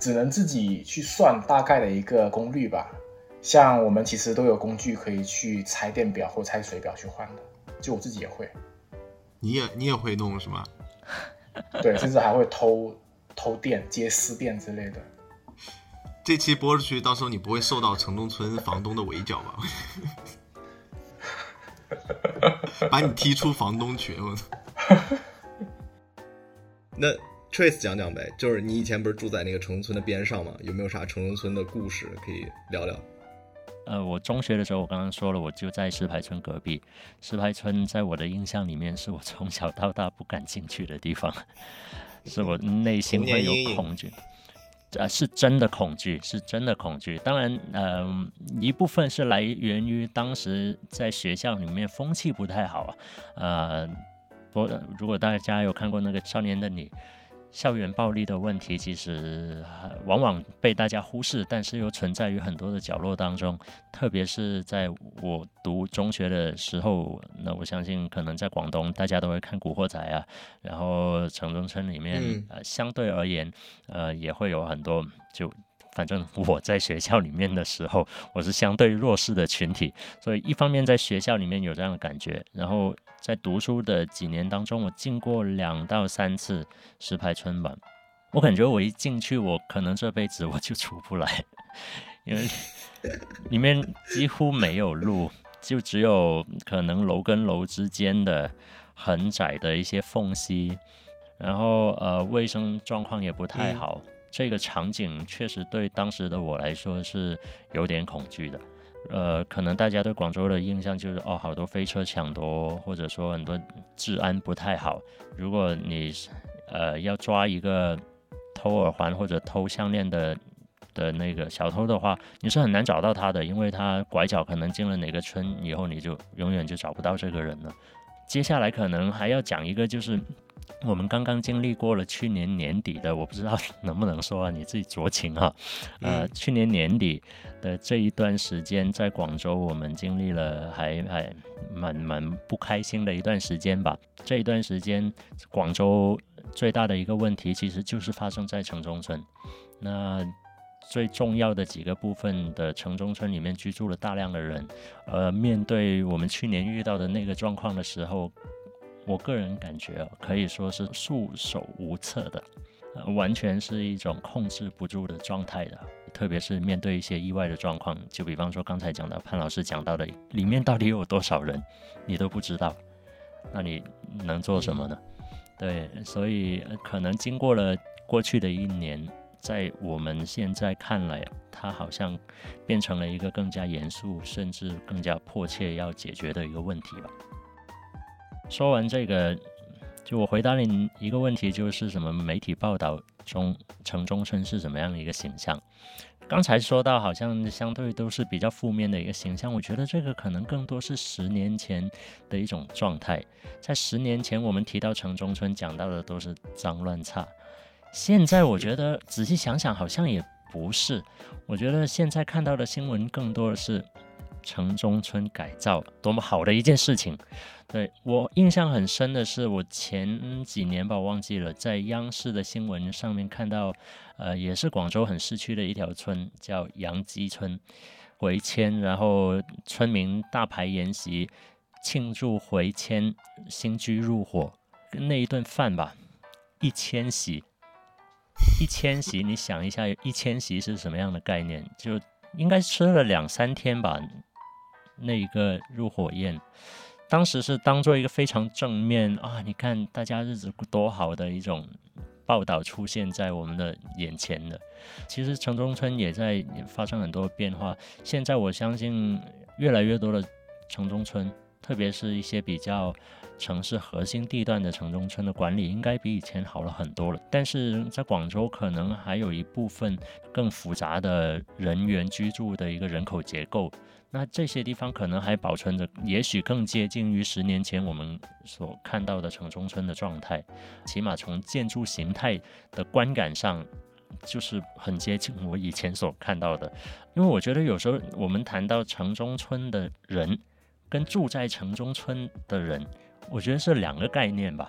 只能自己去算大概的一个功率吧。像我们其实都有工具可以去拆电表或拆水表去换的，就我自己也会，你也你也会弄是吗？对，甚至还会偷偷电、接私电之类的。这期播出去，到时候你不会受到城中村房东的围剿吧？把你踢出房东群，我操！那 Trace 讲讲呗，就是你以前不是住在那个城中村的边上吗？有没有啥城中村的故事可以聊聊？呃，我中学的时候，我刚刚说了，我就在石牌村隔壁。石牌村在我的印象里面，是我从小到大不敢进去的地方，是我内心会有恐惧。呃，是真的恐惧，是真的恐惧。当然，嗯、一部分是来源于当时在学校里面风气不太好啊。呃，不，如果大家有看过那个《少年的你》，校园暴力的问题其实呃往往被大家忽视，但是又存在于很多的角落当中。特别是在我读中学的时候，那我相信可能在广东大家都会看《古惑仔》啊，然后城中村里面、嗯呃相对而言，呃也会有很多就。反正我在学校里面的时候，我是相对弱势的群体，所以一方面在学校里面有这样的感觉，然后在读书的几年当中，我进过两到三次石牌村吧。我感觉我一进去，我可能这辈子我就出不来，因为 里面几乎没有路，就只有可能楼跟楼之间的很窄的一些缝隙，然后呃卫生状况也不太好。这个场景确实对当时的我来说是有点恐惧的。呃，可能大家对广州的印象就是哦，好多飞车抢夺，或者说很多治安不太好。如果你呃要抓一个偷耳环或者偷项链的的那个小偷的话，你是很难找到他的，因为他拐角可能进了哪个村以后，你就永远就找不到这个人了。接下来可能还要讲一个，就是我们刚刚经历过了去年年底的，我不知道能不能说啊，你自己酌情哈。呃，嗯去年年底的这一段时间，在广州我们经历了还还蛮蛮不开心的一段时间吧。这一段时间，广州最大的一个问题其实就是发生在城中村。那最重要的几个部分的城中村里面居住了大量的人，呃，面对我们去年遇到的那个状况的时候，我个人感觉啊可以说是束手无策的，完全是一种控制不住的状态的。特别是面对一些意外的状况，就比方说刚才讲到潘老师讲到的，里面到底有多少人，你都不知道，那你能做什么呢？对，所以可能经过了过去的一年，在我们现在看来，它好像变成了一个更加严肃，甚至更加迫切要解决的一个问题吧。说完这个，就我回答你一个问题，就是什么媒体报道中城中村是什么样的一个形象？刚才说到好像相对都是比较负面的一个形象，我觉得这个可能更多是十年前的一种状态。在十年前，我们提到城中村，讲到的都是脏乱差。现在我觉得仔细想想，好像也不是。我觉得现在看到的新闻更多的是城中村改造多么好的一件事情。对我印象很深的是，我前几年吧，我忘记了，在央视的新闻上面看到，呃，也是广州很市区的一条村，叫杨基村，回迁，然后村民大排筵席庆祝回迁新居入伙，那一顿饭吧，一千席。一千席，你想一下，一千席是什么样的概念？就应该吃了两三天吧。那一个入伙宴，当时是当做一个非常正面啊，你看大家日子多好的一种报道出现在我们的眼前的。其实城中村也在发生很多变化。现在我相信越来越多的城中村，特别是一些比较。城市核心地段的城中村的管理应该比以前好了很多了，但是在广州可能还有一部分更复杂的人员居住的一个人口结构，那这些地方可能还保存着，也许更接近于十年前我们所看到的城中村的状态，起码从建筑形态的观感上，就是很接近我以前所看到的，因为我觉得有时候我们谈到城中村的人，跟住在城中村的人。我觉得是两个概念吧，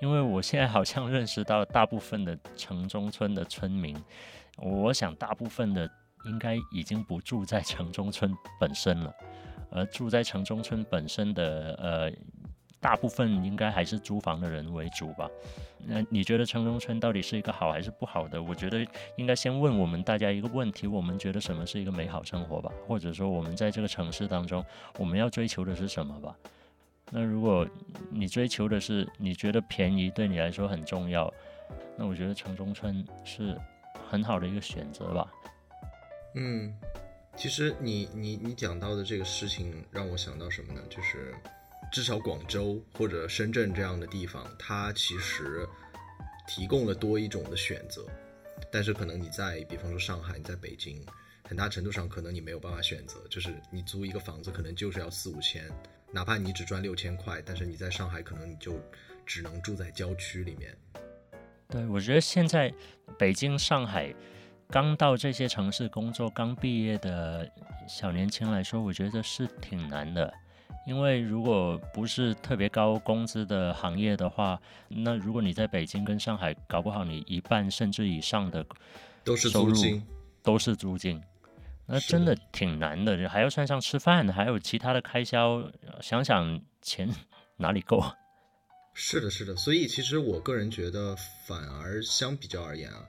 因为我现在好像认识到大部分的城中村的村民，我想大部分的应该已经不住在城中村本身了，而住在城中村本身的呃大部分应该还是租房的人为主吧。那你觉得城中村到底是一个好还是不好的？我觉得应该先问我们大家一个问题：我们觉得什么是一个美好生活吧？或者说我们在这个城市当中，我们要追求的是什么吧？那如果你追求的是你觉得便宜对你来说很重要，那我觉得城中村是很好的一个选择吧。嗯，其实你你你讲到的这个事情让我想到什么呢？就是至少广州或者深圳这样的地方，它其实提供了多一种的选择，但是可能你在比方说上海，你在北京，很大程度上可能你没有办法选择，就是你租一个房子可能就是要四五千。哪怕你只赚六千块，但是你在上海可能你就只能住在郊区里面。对，我觉得现在北京、上海刚到这些城市工作、刚毕业的小年轻来说，我觉得是挺难的。因为如果不是特别高工资的行业的话，那如果你在北京跟上海，搞不好你一半甚至以上的都是租金，都是租金。那真的挺难的，还要算上吃饭，还有其他的开销，想想钱哪里够啊？是的，是的。所以其实我个人觉得，反而相比较而言啊，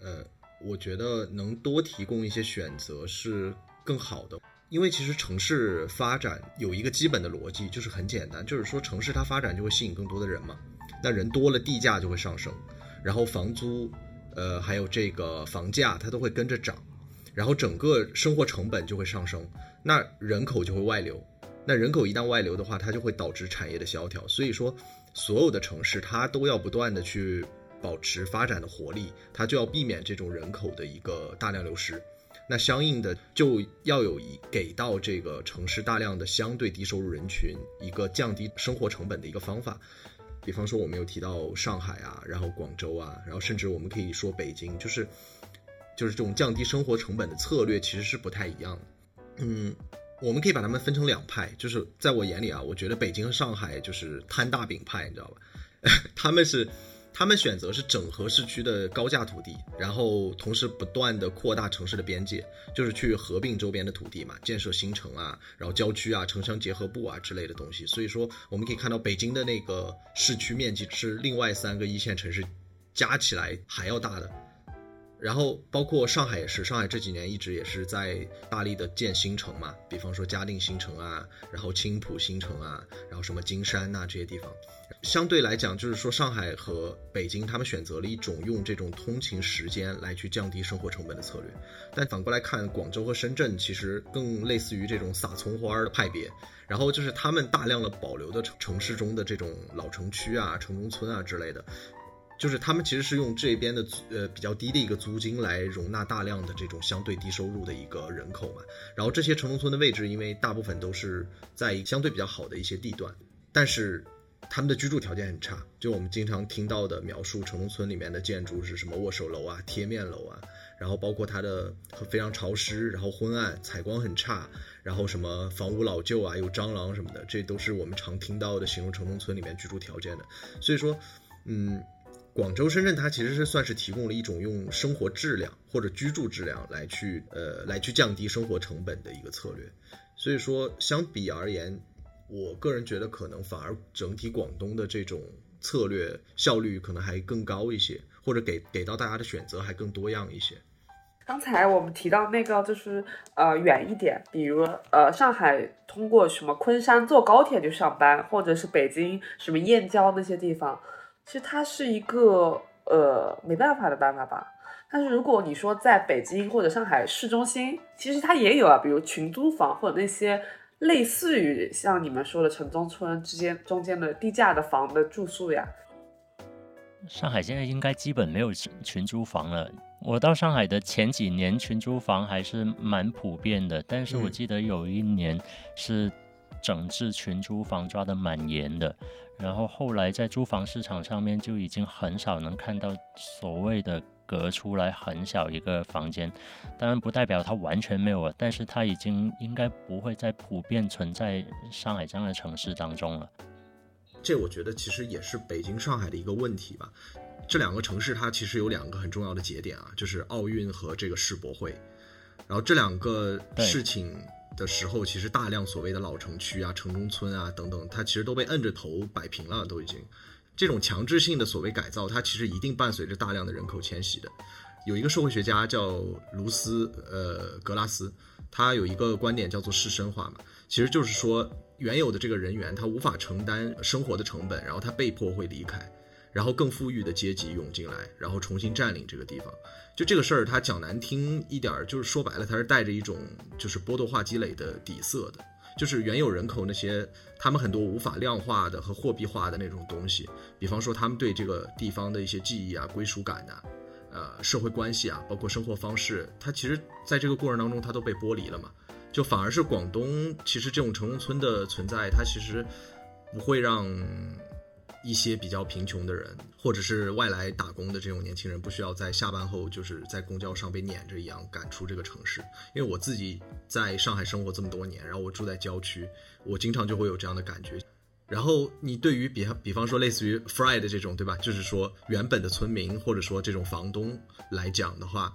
呃，我觉得能多提供一些选择是更好的。因为其实城市发展有一个基本的逻辑，就是很简单，就是说城市它发展就会吸引更多的人嘛，那人多了，地价就会上升，然后房租，呃，还有这个房价它都会跟着涨。然后整个生活成本就会上升，那人口就会外流，那人口一旦外流的话，它就会导致产业的萧条。所以说，所有的城市它都要不断的去保持发展的活力，它就要避免这种人口的一个大量流失。那相应的就要有一给到这个城市大量的相对低收入人群一个降低生活成本的一个方法。比方说，我们有提到上海啊，然后广州啊，然后甚至我们可以说北京，就是。就是这种降低生活成本的策略其实是不太一样的，嗯，我们可以把它们分成两派，就是在我眼里啊，我觉得北京和上海就是摊大饼派，你知道吧？他们是，他们选择是整合市区的高价土地，然后同时不断的扩大城市的边界，就是去合并周边的土地嘛，建设新城啊，然后郊区啊、城乡结合部啊之类的东西。所以说，我们可以看到北京的那个市区面积是另外三个一线城市加起来还要大的。然后包括上海也是，上海这几年一直也是在大力的建新城嘛，比方说嘉定新城啊，然后青浦新城啊，然后什么金山呐、这些地方，相对来讲，就是说上海和北京他们选择了一种用这种通勤时间来去降低生活成本的策略，但反过来看，广州和深圳其实更类似于这种撒葱花的派别，然后就是他们大量的保留的城城市中的这种老城区啊、城中村啊之类的。就是他们其实是用这边的呃比较低的一个租金来容纳大量的这种相对低收入的一个人口嘛。然后这些城中村的位置，因为大部分都是在相对比较好的一些地段，但是他们的居住条件很差。就我们经常听到的描述，城中村里面的建筑是什么握手楼啊、贴面楼啊，然后包括它的非常潮湿，然后昏暗，采光很差，然后什么房屋老旧啊，有蟑螂什么的，这都是我们常听到的形容城中村里面居住条件的。所以说，嗯。广州、深圳，它其实是算是提供了一种用生活质量或者居住质量来去呃来去降低生活成本的一个策略。所以说，相比而言，我个人觉得可能反而整体广东的这种策略效率可能还更高一些，或者给给到大家的选择还更多样一些。刚才我们提到那个就是呃远一点，比如呃上海通过什么昆山坐高铁就上班，或者是北京什么燕郊那些地方。其实它是一个呃没办法的办法吧，但是如果你说在北京或者上海市中心，其实它也有啊，比如群租房或者那些类似于像你们说的城中村之间中间的低价的房的住宿呀。上海现在应该基本没有群租房了。我到上海的前几年，群租房还是蛮普遍的，但是我记得有一年是整治群租房抓的蛮严的。然后后来在租房市场上面就已经很少能看到所谓的隔出来很小一个房间，当然不代表它完全没有了，但是它已经应该不会再普遍存在上海这样的城市当中了。这我觉得其实也是北京、上海的一个问题吧。这两个城市它其实有两个很重要的节点啊，就是奥运和这个世博会，然后这两个事情。的时候，其实大量所谓的老城区啊、城中村啊等等，它其实都被摁着头摆平了，都已经。这种强制性的所谓改造，它其实一定伴随着大量的人口迁徙的。有一个社会学家叫卢斯，呃，格拉斯，他有一个观点叫做士绅化嘛，其实就是说原有的这个人员他无法承担生活的成本，然后他被迫会离开。然后更富裕的阶级涌进来，然后重新占领这个地方。就这个事儿，他讲难听一点，就是说白了，它是带着一种就是剥夺化积累的底色的。就是原有人口那些他们很多无法量化的和货币化的那种东西，比方说他们对这个地方的一些记忆啊、归属感呐、呃社会关系啊，包括生活方式，它其实在这个过程当中它都被剥离了嘛。就反而是广东，其实这种城中村的存在，它其实不会让。一些比较贫穷的人，或者是外来打工的这种年轻人，不需要在下班后就是在公交上被撵着一样赶出这个城市。因为我自己在上海生活这么多年，然后我住在郊区，我经常就会有这样的感觉。然后你对于比比方说类似于 Fry 的这种，对吧？就是说原本的村民或者说这种房东来讲的话，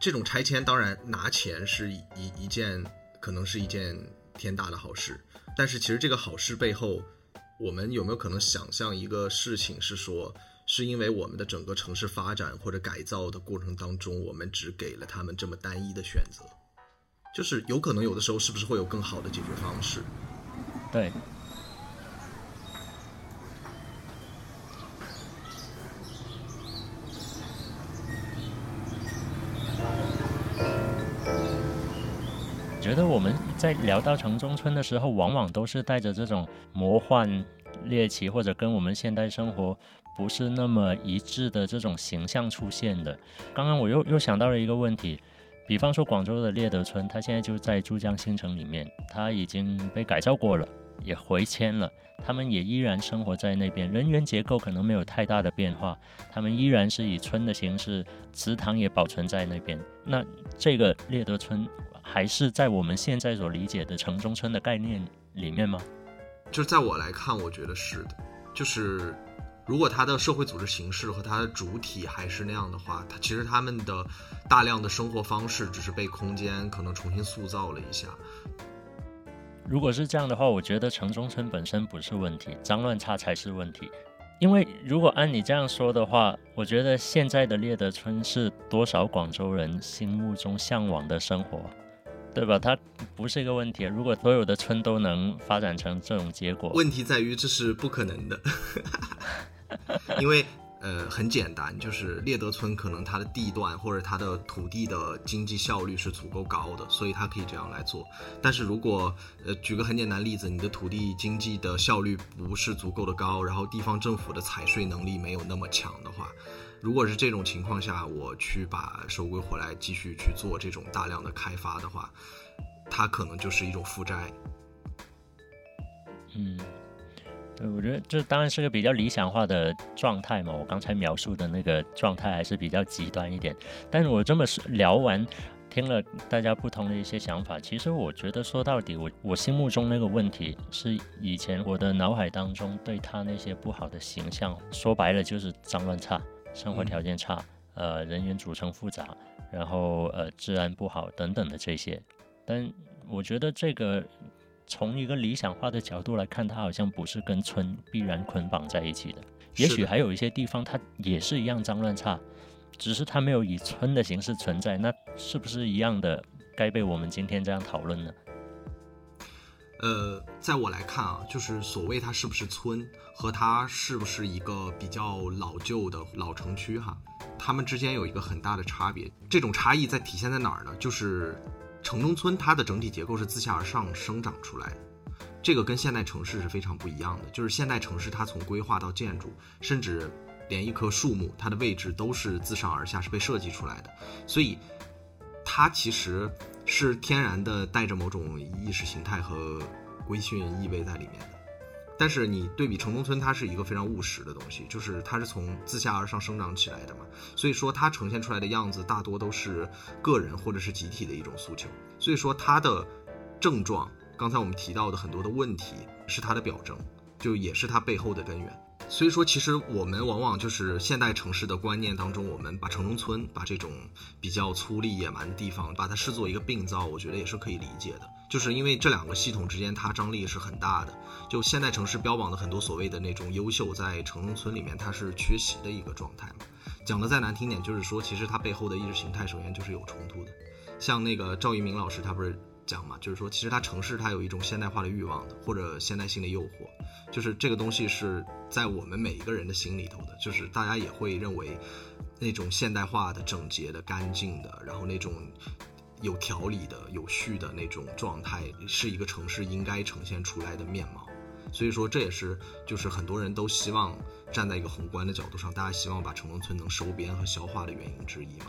这种拆迁当然拿钱是一一件可能是一件天大的好事，但是其实这个好事背后。我们有没有可能想象一个事情是说，是因为我们的整个城市发展或者改造的过程当中，我们只给了他们这么单一的选择，就是有可能有的时候是不是会有更好的解决方式？对。觉得我们在聊到城中村的时候，往往都是带着这种魔幻、猎奇或者跟我们现代生活不是那么一致的这种形象出现的。刚刚我又又想到了一个问题，比方说广州的猎德村，它现在就在珠江新城里面，它已经被改造过了，也回迁了，他们也依然生活在那边，人员结构可能没有太大的变化，他们依然是以村的形式，祠堂也保存在那边。那这个猎德村。还是在我们现在所理解的城中村的概念里面吗？就是在我来看，我觉得是的。就是如果它的社会组织形式和它的主体还是那样的话，它其实他们的大量的生活方式只是被空间可能重新塑造了一下。如果是这样的话，我觉得城中村本身不是问题，脏乱差才是问题。因为如果按你这样说的话，我觉得现在的猎德村是多少广州人心目中向往的生活，对吧？它不是一个问题。如果所有的村都能发展成这种结果，问题在于这是不可能的，因为。呃，很简单，就是猎德村可能它的地段或者它的土地的经济效率是足够高的，所以它可以这样来做。但是如果呃，举个很简单例子，你的土地经济的效率不是足够的高，然后地方政府的财税能力没有那么强的话，如果是这种情况下，我去把收归回来继续去做这种大量的开发的话，它可能就是一种负债。嗯。对，我觉得这当然是个比较理想化的状态嘛。我刚才描述的那个状态还是比较极端一点。但是我这么聊完，听了大家不同的一些想法，其实我觉得说到底，我我心目中那个问题是以前我的脑海当中对他那些不好的形象，说白了就是脏乱差，生活条件差，呃，人员组成复杂，然后呃，治安不好等等的这些。但我觉得这个。从一个理想化的角度来看，它好像不是跟村必然捆绑在一起的。也许还有一些地方，它也是一样脏乱差，只是它没有以村的形式存在。那是不是一样的该被我们今天这样讨论呢？呃，在我来看啊，就是所谓它是不是村和它是不是一个比较老旧的老城区哈，它们之间有一个很大的差别。这种差异在体现在哪儿呢？就是。城中村它的整体结构是自下而上生长出来的，这个跟现代城市是非常不一样的。就是现代城市它从规划到建筑，甚至连一棵树木它的位置都是自上而下是被设计出来的，所以它其实是天然的带着某种意识形态和规训意味在里面的。但是你对比城中村，它是一个非常务实的东西，就是它是从自下而上生长起来的嘛，所以说它呈现出来的样子大多都是个人或者是集体的一种诉求，所以说它的症状，刚才我们提到的很多的问题是它的表征，就也是它背后的根源。所以说，其实我们往往就是现代城市的观念当中，我们把城中村，把这种比较粗粝野蛮的地方，把它视作一个病灶，我觉得也是可以理解的。就是因为这两个系统之间，它张力是很大的。就现代城市标榜的很多所谓的那种优秀，在城中村里面它是缺席的一个状态嘛。讲的再难听点，就是说，其实它背后的意识形态首先就是有冲突的。像那个赵一鸣老师，他不是。讲嘛，就是说，其实它城市它有一种现代化的欲望的，或者现代性的诱惑，就是这个东西是在我们每一个人的心里头的，就是大家也会认为那种现代化的、整洁的、干净的，然后那种有条理的、有序的那种状态，是一个城市应该呈现出来的面貌。所以说，这也是就是很多人都希望站在一个宏观的角度上，大家希望把城中村能收编和消化的原因之一嘛。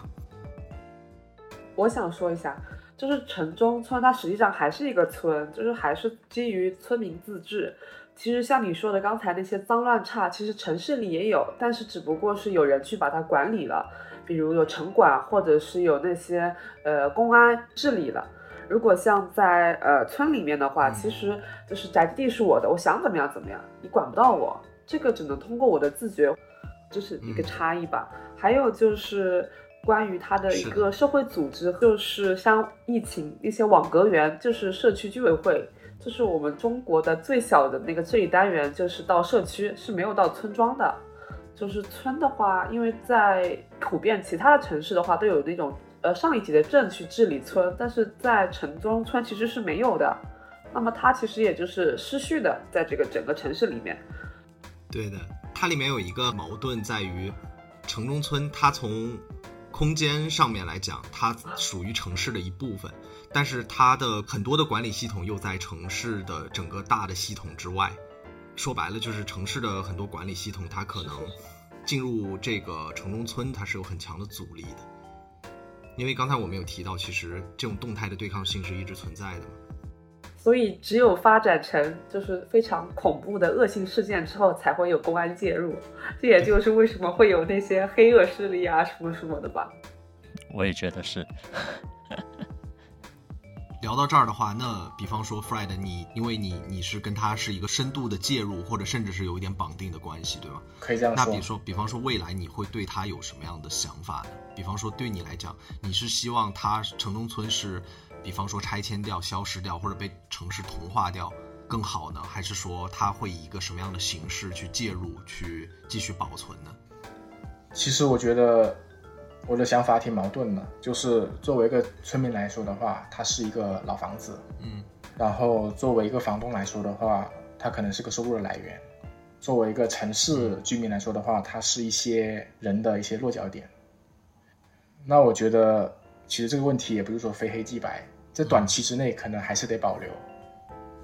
我想说一下。就是城中村，它实际上还是一个村，就是还是基于村民自治。其实像你说的刚才那些脏乱差，其实城市里也有，但是只不过是有人去把它管理了，比如有城管，或者是有那些呃公安治理了。如果像在呃村里面的话，其实就是宅基地是我的，我想怎么样怎么样，你管不到我，这个只能通过我的自觉，这是一个差异吧。还有就是。关于它的一个社会组织，就是像疫情一些网格员，就是社区居委会，就是我们中国的最小的那个治理单元，就是到社区是没有到村庄的。就是村的话，因为在普遍其他的城市的话，都有那种呃上一级的镇去治理村，但是在城中村其实是没有的。那么它其实也就是失序的，在这个整个城市里面。对的，它里面有一个矛盾在于，城中村它从空间上面来讲，它属于城市的一部分，但是它的很多的管理系统又在城市的整个大的系统之外。说白了，就是城市的很多管理系统，它可能进入这个城中村，它是有很强的阻力的。因为刚才我们有提到，其实这种动态的对抗性是一直存在的嘛。所以，只有发展成就是非常恐怖的恶性事件之后，才会有公安介入。这也就是为什么会有那些黑恶势力啊什么什么的吧。我也觉得是。聊到这儿的话，那比方说 Fred，你因为你你是跟他是一个深度的介入，或者甚至是有一点绑定的关系，对吗？可以这样说。那比如说，比方说未来你会对他有什么样的想法呢？比方说对你来讲，你是希望他城中村是？比方说拆迁掉、消失掉，或者被城市同化掉，更好呢？还是说它会以一个什么样的形式去介入，去继续保存呢？其实我觉得我的想法挺矛盾的，就是作为一个村民来说的话，它是一个老房子，嗯，然后作为一个房东来说的话，它可能是个收入的来源；作为一个城市居民来说的话，它是一些人的一些落脚点。那我觉得，其实这个问题也不是说非黑即白，在短期之内可能还是得保留，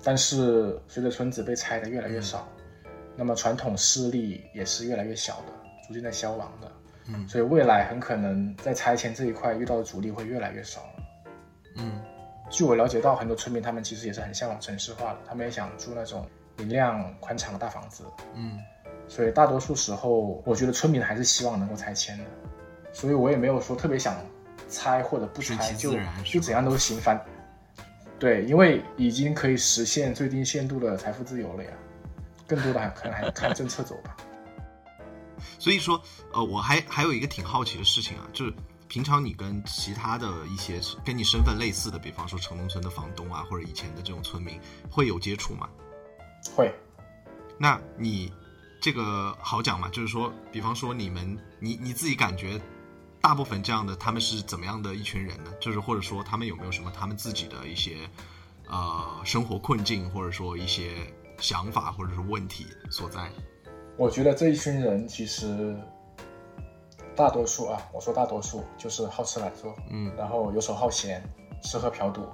但是随着村子被拆的越来越少，那么传统势力也是越来越小的，逐渐在消亡的。嗯所以未来很可能在拆迁这一块遇到的阻力会越来越少。嗯据我了解到，很多村民他们其实也是很向往城市化的，他们也想住那种明亮宽敞的大房子。嗯所以大多数时候，我觉得村民还是希望能够拆迁的，所以我也没有说特别想拆或者不拆，就是就怎样都行，反对，因为已经可以实现最低限度的财富自由了呀，更多的还可能还看政策走吧。所以说，呃，我还还有一个挺好奇的事情啊，就是平常你跟其他的一些跟你身份类似的，比方说城中村的房东啊，或者以前的这种村民，会有接触吗？会，那你这个好讲吗？就是说，比方说你们，你你自己感觉，大部分这样的他们是怎么样的一群人呢？就是或者说他们有没有什么他们自己的一些呃生活困境，或者说一些想法或者是问题所在？我觉得这一群人其实大多数啊，我说大多数就是好吃懒做，嗯然后游手好闲，吃喝嫖赌。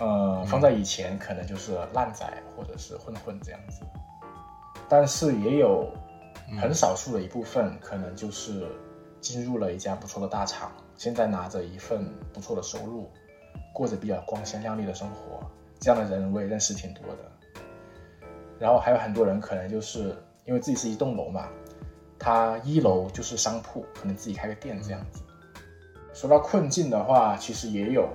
呃，放在以前可能就是烂仔或者是混混这样子，但是也有很少数的一部分可能就是进入了一家不错的大厂，现在拿着一份不错的收入，过着比较光鲜亮丽的生活。这样的人我也认识挺多的。然后还有很多人可能就是因为自己是一栋楼嘛，他一楼就是商铺，可能自己开个店这样子。说到困境的话，其实也有，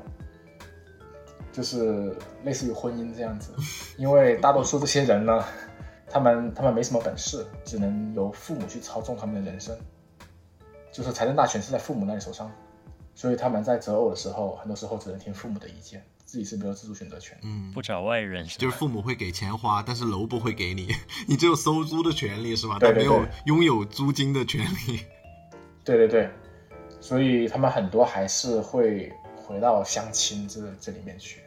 就是类似于婚姻这样子，因为大多数这些人呢，他们他们没什么本事，只能由父母去操纵他们的人生，就是财政大权是在父母那里手上，所以他们在择偶的时候，很多时候只能听父母的意见，自己是没有自主选择权。嗯，不找外人是就是父母会给钱花，但是楼不会给你，你只有收租的权利是吧？对没有拥有租金的权利。对对对，所以他们很多还是会回到相亲这这里面去，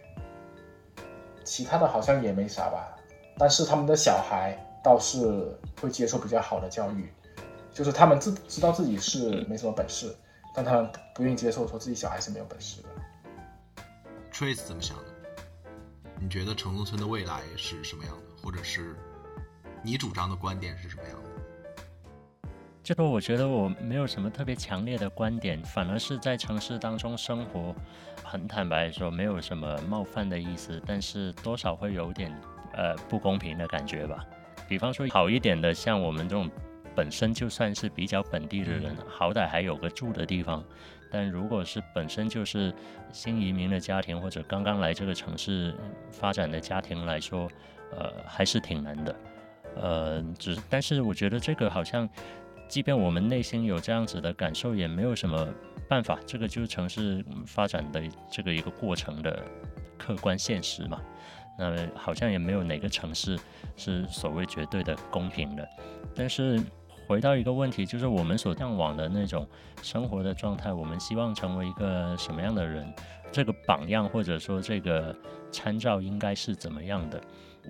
其他的好像也没啥吧。但是他们的小孩倒是会接受比较好的教育，就是他们自知道自己是没什么本事，但他们不愿意接受说自己小孩是没有本事的。Trace 怎么想的？你觉得城中村的未来是什么样的？或者是你主张的观点是什么样的？这个我觉得我没有什么特别强烈的观点，反而是在城市当中生活，很坦白说，没有什么冒犯的意思，但是多少会有点呃不公平的感觉吧。比方说好一点的，像我们这种本身就算是比较本地的人，好歹还有个住的地方。但如果是本身就是新移民的家庭，或者刚刚来这个城市发展的家庭来说，呃，还是挺难的。呃，只但是我觉得这个好像，即便我们内心有这样子的感受，也没有什么办法。这个就是城市发展的这个一个过程的客观现实嘛。那好像也没有哪个城市是所谓绝对的公平的。但是回到一个问题，就是我们所向往的那种生活的状态，我们希望成为一个什么样的人？这个榜样或者说这个参照应该是怎么样的？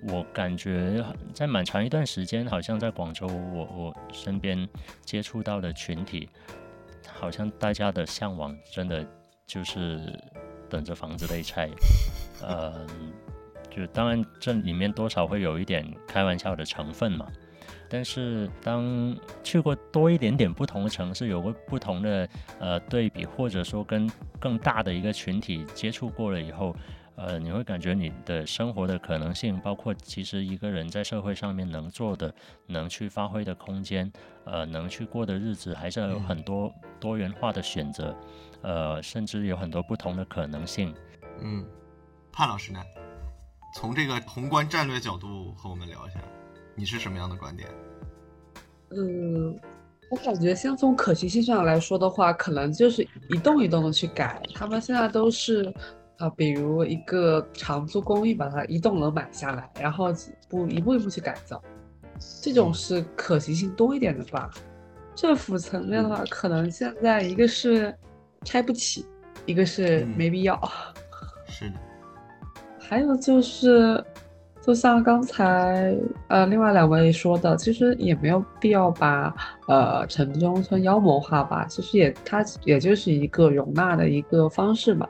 我感觉在蛮长一段时间，好像在广州，我我身边接触到的群体，好像大家的向往真的就是等着房子被拆，呃，就当然这里面多少会有一点开玩笑的成分嘛。但是当去过多一点点不同的城市，有过不同的呃对比，或者说跟更大的一个群体接触过了以后，呃，你会感觉你的生活的可能性，包括其实一个人在社会上面能做的、能去发挥的空间，呃，能去过的日子，还是有很多多元化的选择，呃，甚至有很多不同的可能性。嗯，潘老师呢？从这个宏观战略角度和我们聊一下，你是什么样的观点？嗯，我感觉先从可行性上来说的话，可能就是一栋一栋的去改。他们现在都是啊，比如一个长租公寓，把它一栋楼买下来，然后步一步一步去改造，这种是可行性多一点的吧。政府层面的话，可能现在一个是拆不起，一个是没必要。是的。还有就是，就像刚才呃另外两位说的，其实也没有必要把呃城中村妖魔化吧。其实也它也就是一个容纳的一个方式嘛。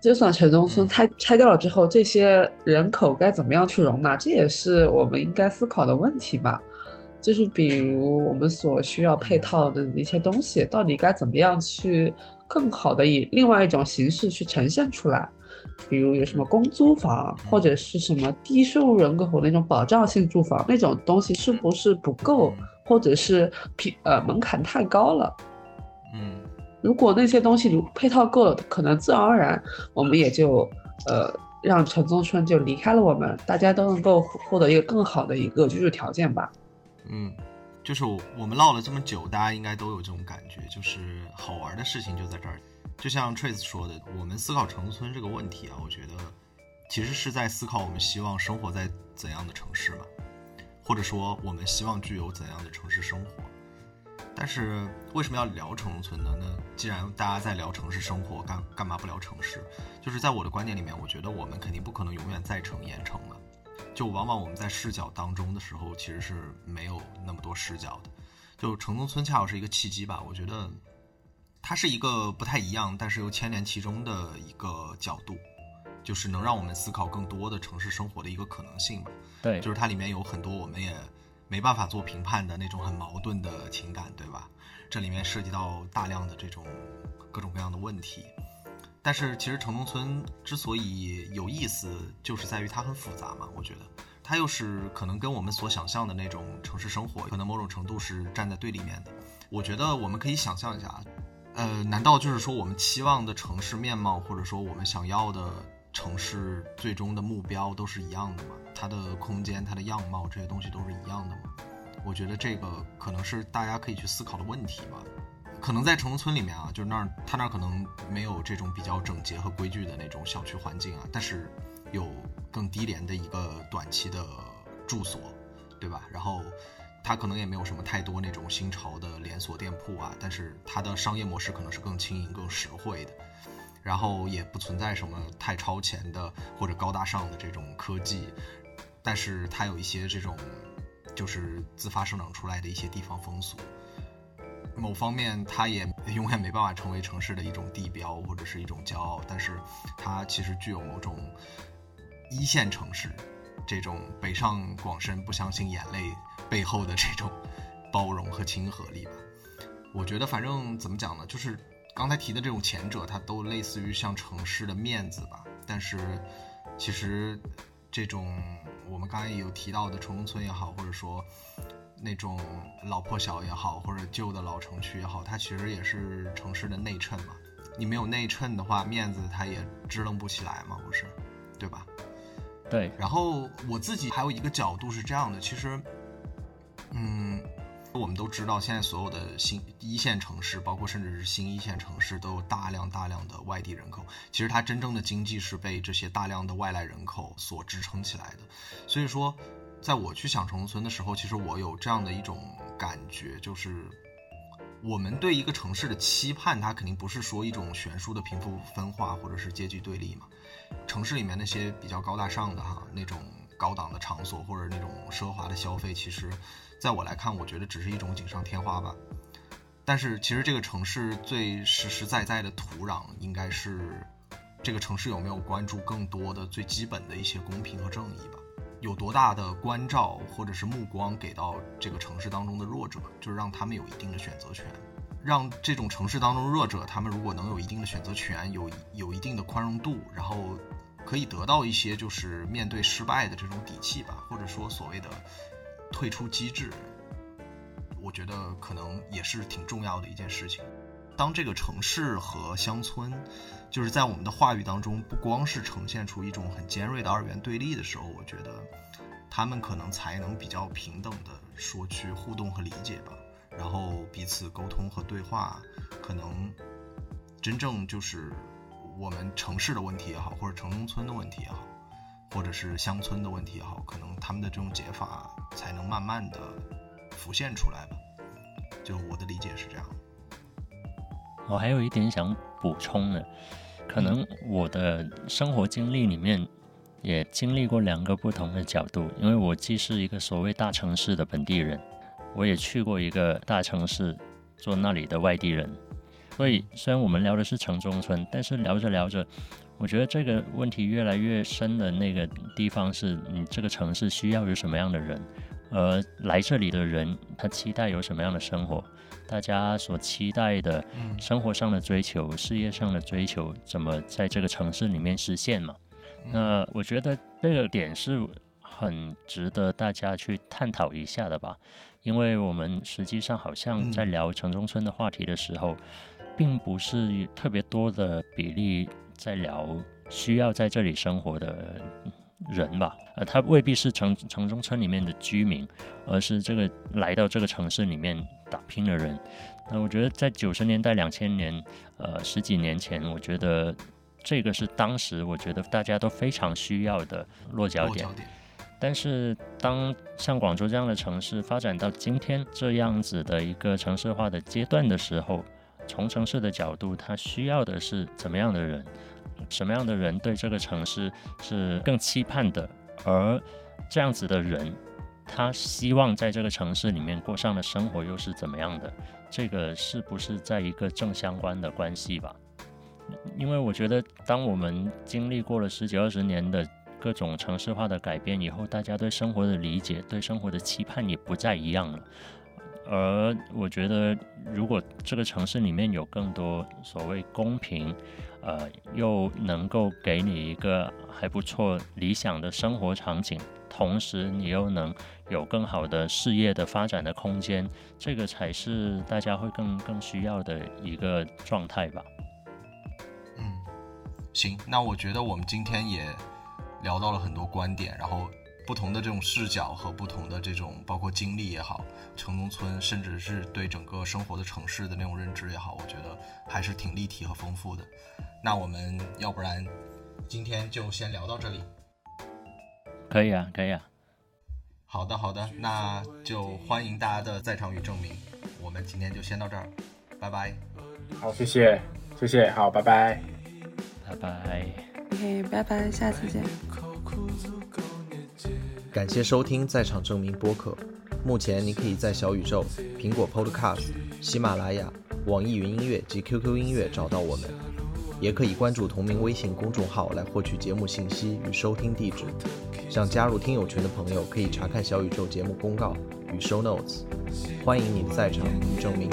就算城中村拆拆掉了之后，这些人口该怎么样去容纳，这也是我们应该思考的问题吧。就是比如我们所需要配套的一些东西，到底该怎么样去更好的以另外一种形式去呈现出来？比如有什么公租房，或者是什么低收入人口那种保障性住房那种东西，是不是不够，或者是平呃门槛太高了？嗯，如果那些东西如配套够了，可能自然而然我们也就呃让城中村就离开了我们，大家都能够获得一个更好的一个居住条件吧。嗯，就是我们唠了这么久，大家应该都有这种感觉，就是好玩的事情就在这儿。就像 Trace 说的，我们思考城中村这个问题啊，我觉得其实是在思考我们希望生活在怎样的城市嘛，或者说我们希望具有怎样的城市生活。但是为什么要聊城中村呢？那既然大家在聊城市生活，干干嘛不聊城市？就是在我的观点里面，我觉得我们肯定不可能永远在城沿城了。就往往我们在视角当中的时候，其实是没有那么多视角的。就城中村恰好是一个契机吧，我觉得它是一个不太一样，但是又牵连其中的一个角度，就是能让我们思考更多的城市生活的一个可能性吧。对，就是它里面有很多我们也没办法做评判的那种很矛盾的情感，对吧？这里面涉及到大量的这种各种各样的问题。但是其实城中村之所以有意思，就是在于它很复杂嘛。我觉得它又是可能跟我们所想象的那种城市生活，可能某种程度是站在对立面的。我觉得我们可以想象一下，呃，难道就是说我们期望的城市面貌，或者说我们想要的城市最终的目标都是一样的吗？它的空间、它的样貌这些东西都是一样的吗？我觉得这个可能是大家可以去思考的问题吧。可能在城中村里面啊，就是那儿他那儿可能没有这种比较整洁和规矩的那种小区环境啊，但是有更低廉的一个短期的住所，对吧？然后它可能也没有什么太多那种新潮的连锁店铺啊，但是它的商业模式可能是更轻盈、更实惠的，然后也不存在什么太超前的或者高大上的这种科技，但是它有一些这种就是自发生长出来的一些地方风俗。某方面，它也永远没办法成为城市的一种地标或者是一种骄傲，但是它其实具有某种一线城市这种北上广深不相信眼泪背后的这种包容和亲和力吧。我觉得，反正怎么讲呢，就是刚才提的这种前者，它都类似于像城市的面子吧。但是其实这种我们刚才也有提到的城中村也好，或者说。那种老破小也好，或者旧的老城区也好，它其实也是城市的内衬嘛。你没有内衬的话，面子它也支棱不起来嘛，不是？对吧？对。然后我自己还有一个角度是这样的，其实，嗯，我们都知道，现在所有的新一线城市，包括甚至是新一线城市，都有大量大量的外地人口。其实它真正的经济是被这些大量的外来人口所支撑起来的。所以说。在我去想城村的时候，其实我有这样的一种感觉，就是我们对一个城市的期盼，它肯定不是说一种悬殊的贫富分化或者是阶级对立嘛。城市里面那些比较高大上的哈那种高档的场所或者那种奢华的消费，其实在我来看，我觉得只是一种锦上添花吧。但是其实这个城市最实实在在的土壤，应该是这个城市有没有关注更多的最基本的一些公平和正义吧。有多大的关照或者是目光给到这个城市当中的弱者，就是让他们有一定的选择权，让这种城市当中弱者，他们如果能有一定的选择权，有有一定的宽容度，然后可以得到一些就是面对失败的这种底气吧，或者说所谓的退出机制，我觉得可能也是挺重要的一件事情。当这个城市和乡村，就是在我们的话语当中，不光是呈现出一种很尖锐的二元对立的时候，我觉得他们可能才能比较平等的说去互动和理解吧，然后彼此沟通和对话，可能真正就是我们城市的问题也好，或者城中村的问题也好，或者是乡村的问题也好，可能他们的这种解法才能慢慢的浮现出来吧。就我的理解是这样。我还有一点想补充的，可能我的生活经历里面也经历过两个不同的角度，因为我既是一个所谓大城市的本地人，我也去过一个大城市做那里的外地人。所以，虽然我们聊的是城中村，但是聊着聊着，我觉得这个问题越来越深的那个地方是你这个城市需要有什么样的人，而来这里的人他期待有什么样的生活，大家所期待的生活上的追求、事业上的追求，怎么在这个城市里面实现嘛？那我觉得这个点是很值得大家去探讨一下的吧，因为我们实际上好像在聊城中村的话题的时候。并不是特别多的比例在聊需要在这里生活的人吧，呃，他未必是城城中村里面的居民，而是这个来到这个城市里面打拼的人。那我觉得在九十年代、两千年，呃，十几年前，我觉得这个是当时我觉得大家都非常需要的落脚点。但是当像广州这样的城市发展到今天这样子的一个城市化的阶段的时候，从城市的角度，它需要的是怎么样的人？什么样的人对这个城市是更期盼的？而这样子的人，他希望在这个城市里面过上的生活又是怎么样的？这个是不是在一个正相关的关系吧？因为我觉得，当我们经历过了十几二十年的各种城市化的改变以后，大家对生活的理解、对生活的期盼也不再一样了。而我觉得，如果这个城市里面有更多所谓公平，呃，又能够给你一个还不错、理想的生活场景，同时你又能有更好的事业的发展的空间，这个才是大家会更更需要的一个状态吧。嗯，行，那我觉得我们今天也聊到了很多观点，然后。不同的这种视角和不同的这种包括经历也好，城中村甚至是对整个生活的城市的那种认知也好，我觉得还是挺立体和丰富的。那我们要不然今天就先聊到这里。可以啊，可以啊。好的，好的，那就欢迎大家的在场与证明。我们今天就先到这儿，拜拜。好，谢谢，谢谢，好，拜拜，拜拜。OK，拜拜，下次见。感谢收听《在场证明》播客。目前你可以在小宇宙、苹果 Podcast、喜马拉雅、网易云音乐及 QQ 音乐找到我们，也可以关注同名微信公众号来获取节目信息与收听地址。想加入听友群的朋友可以查看小宇宙节目公告与 Show Notes。欢迎你的在场证明。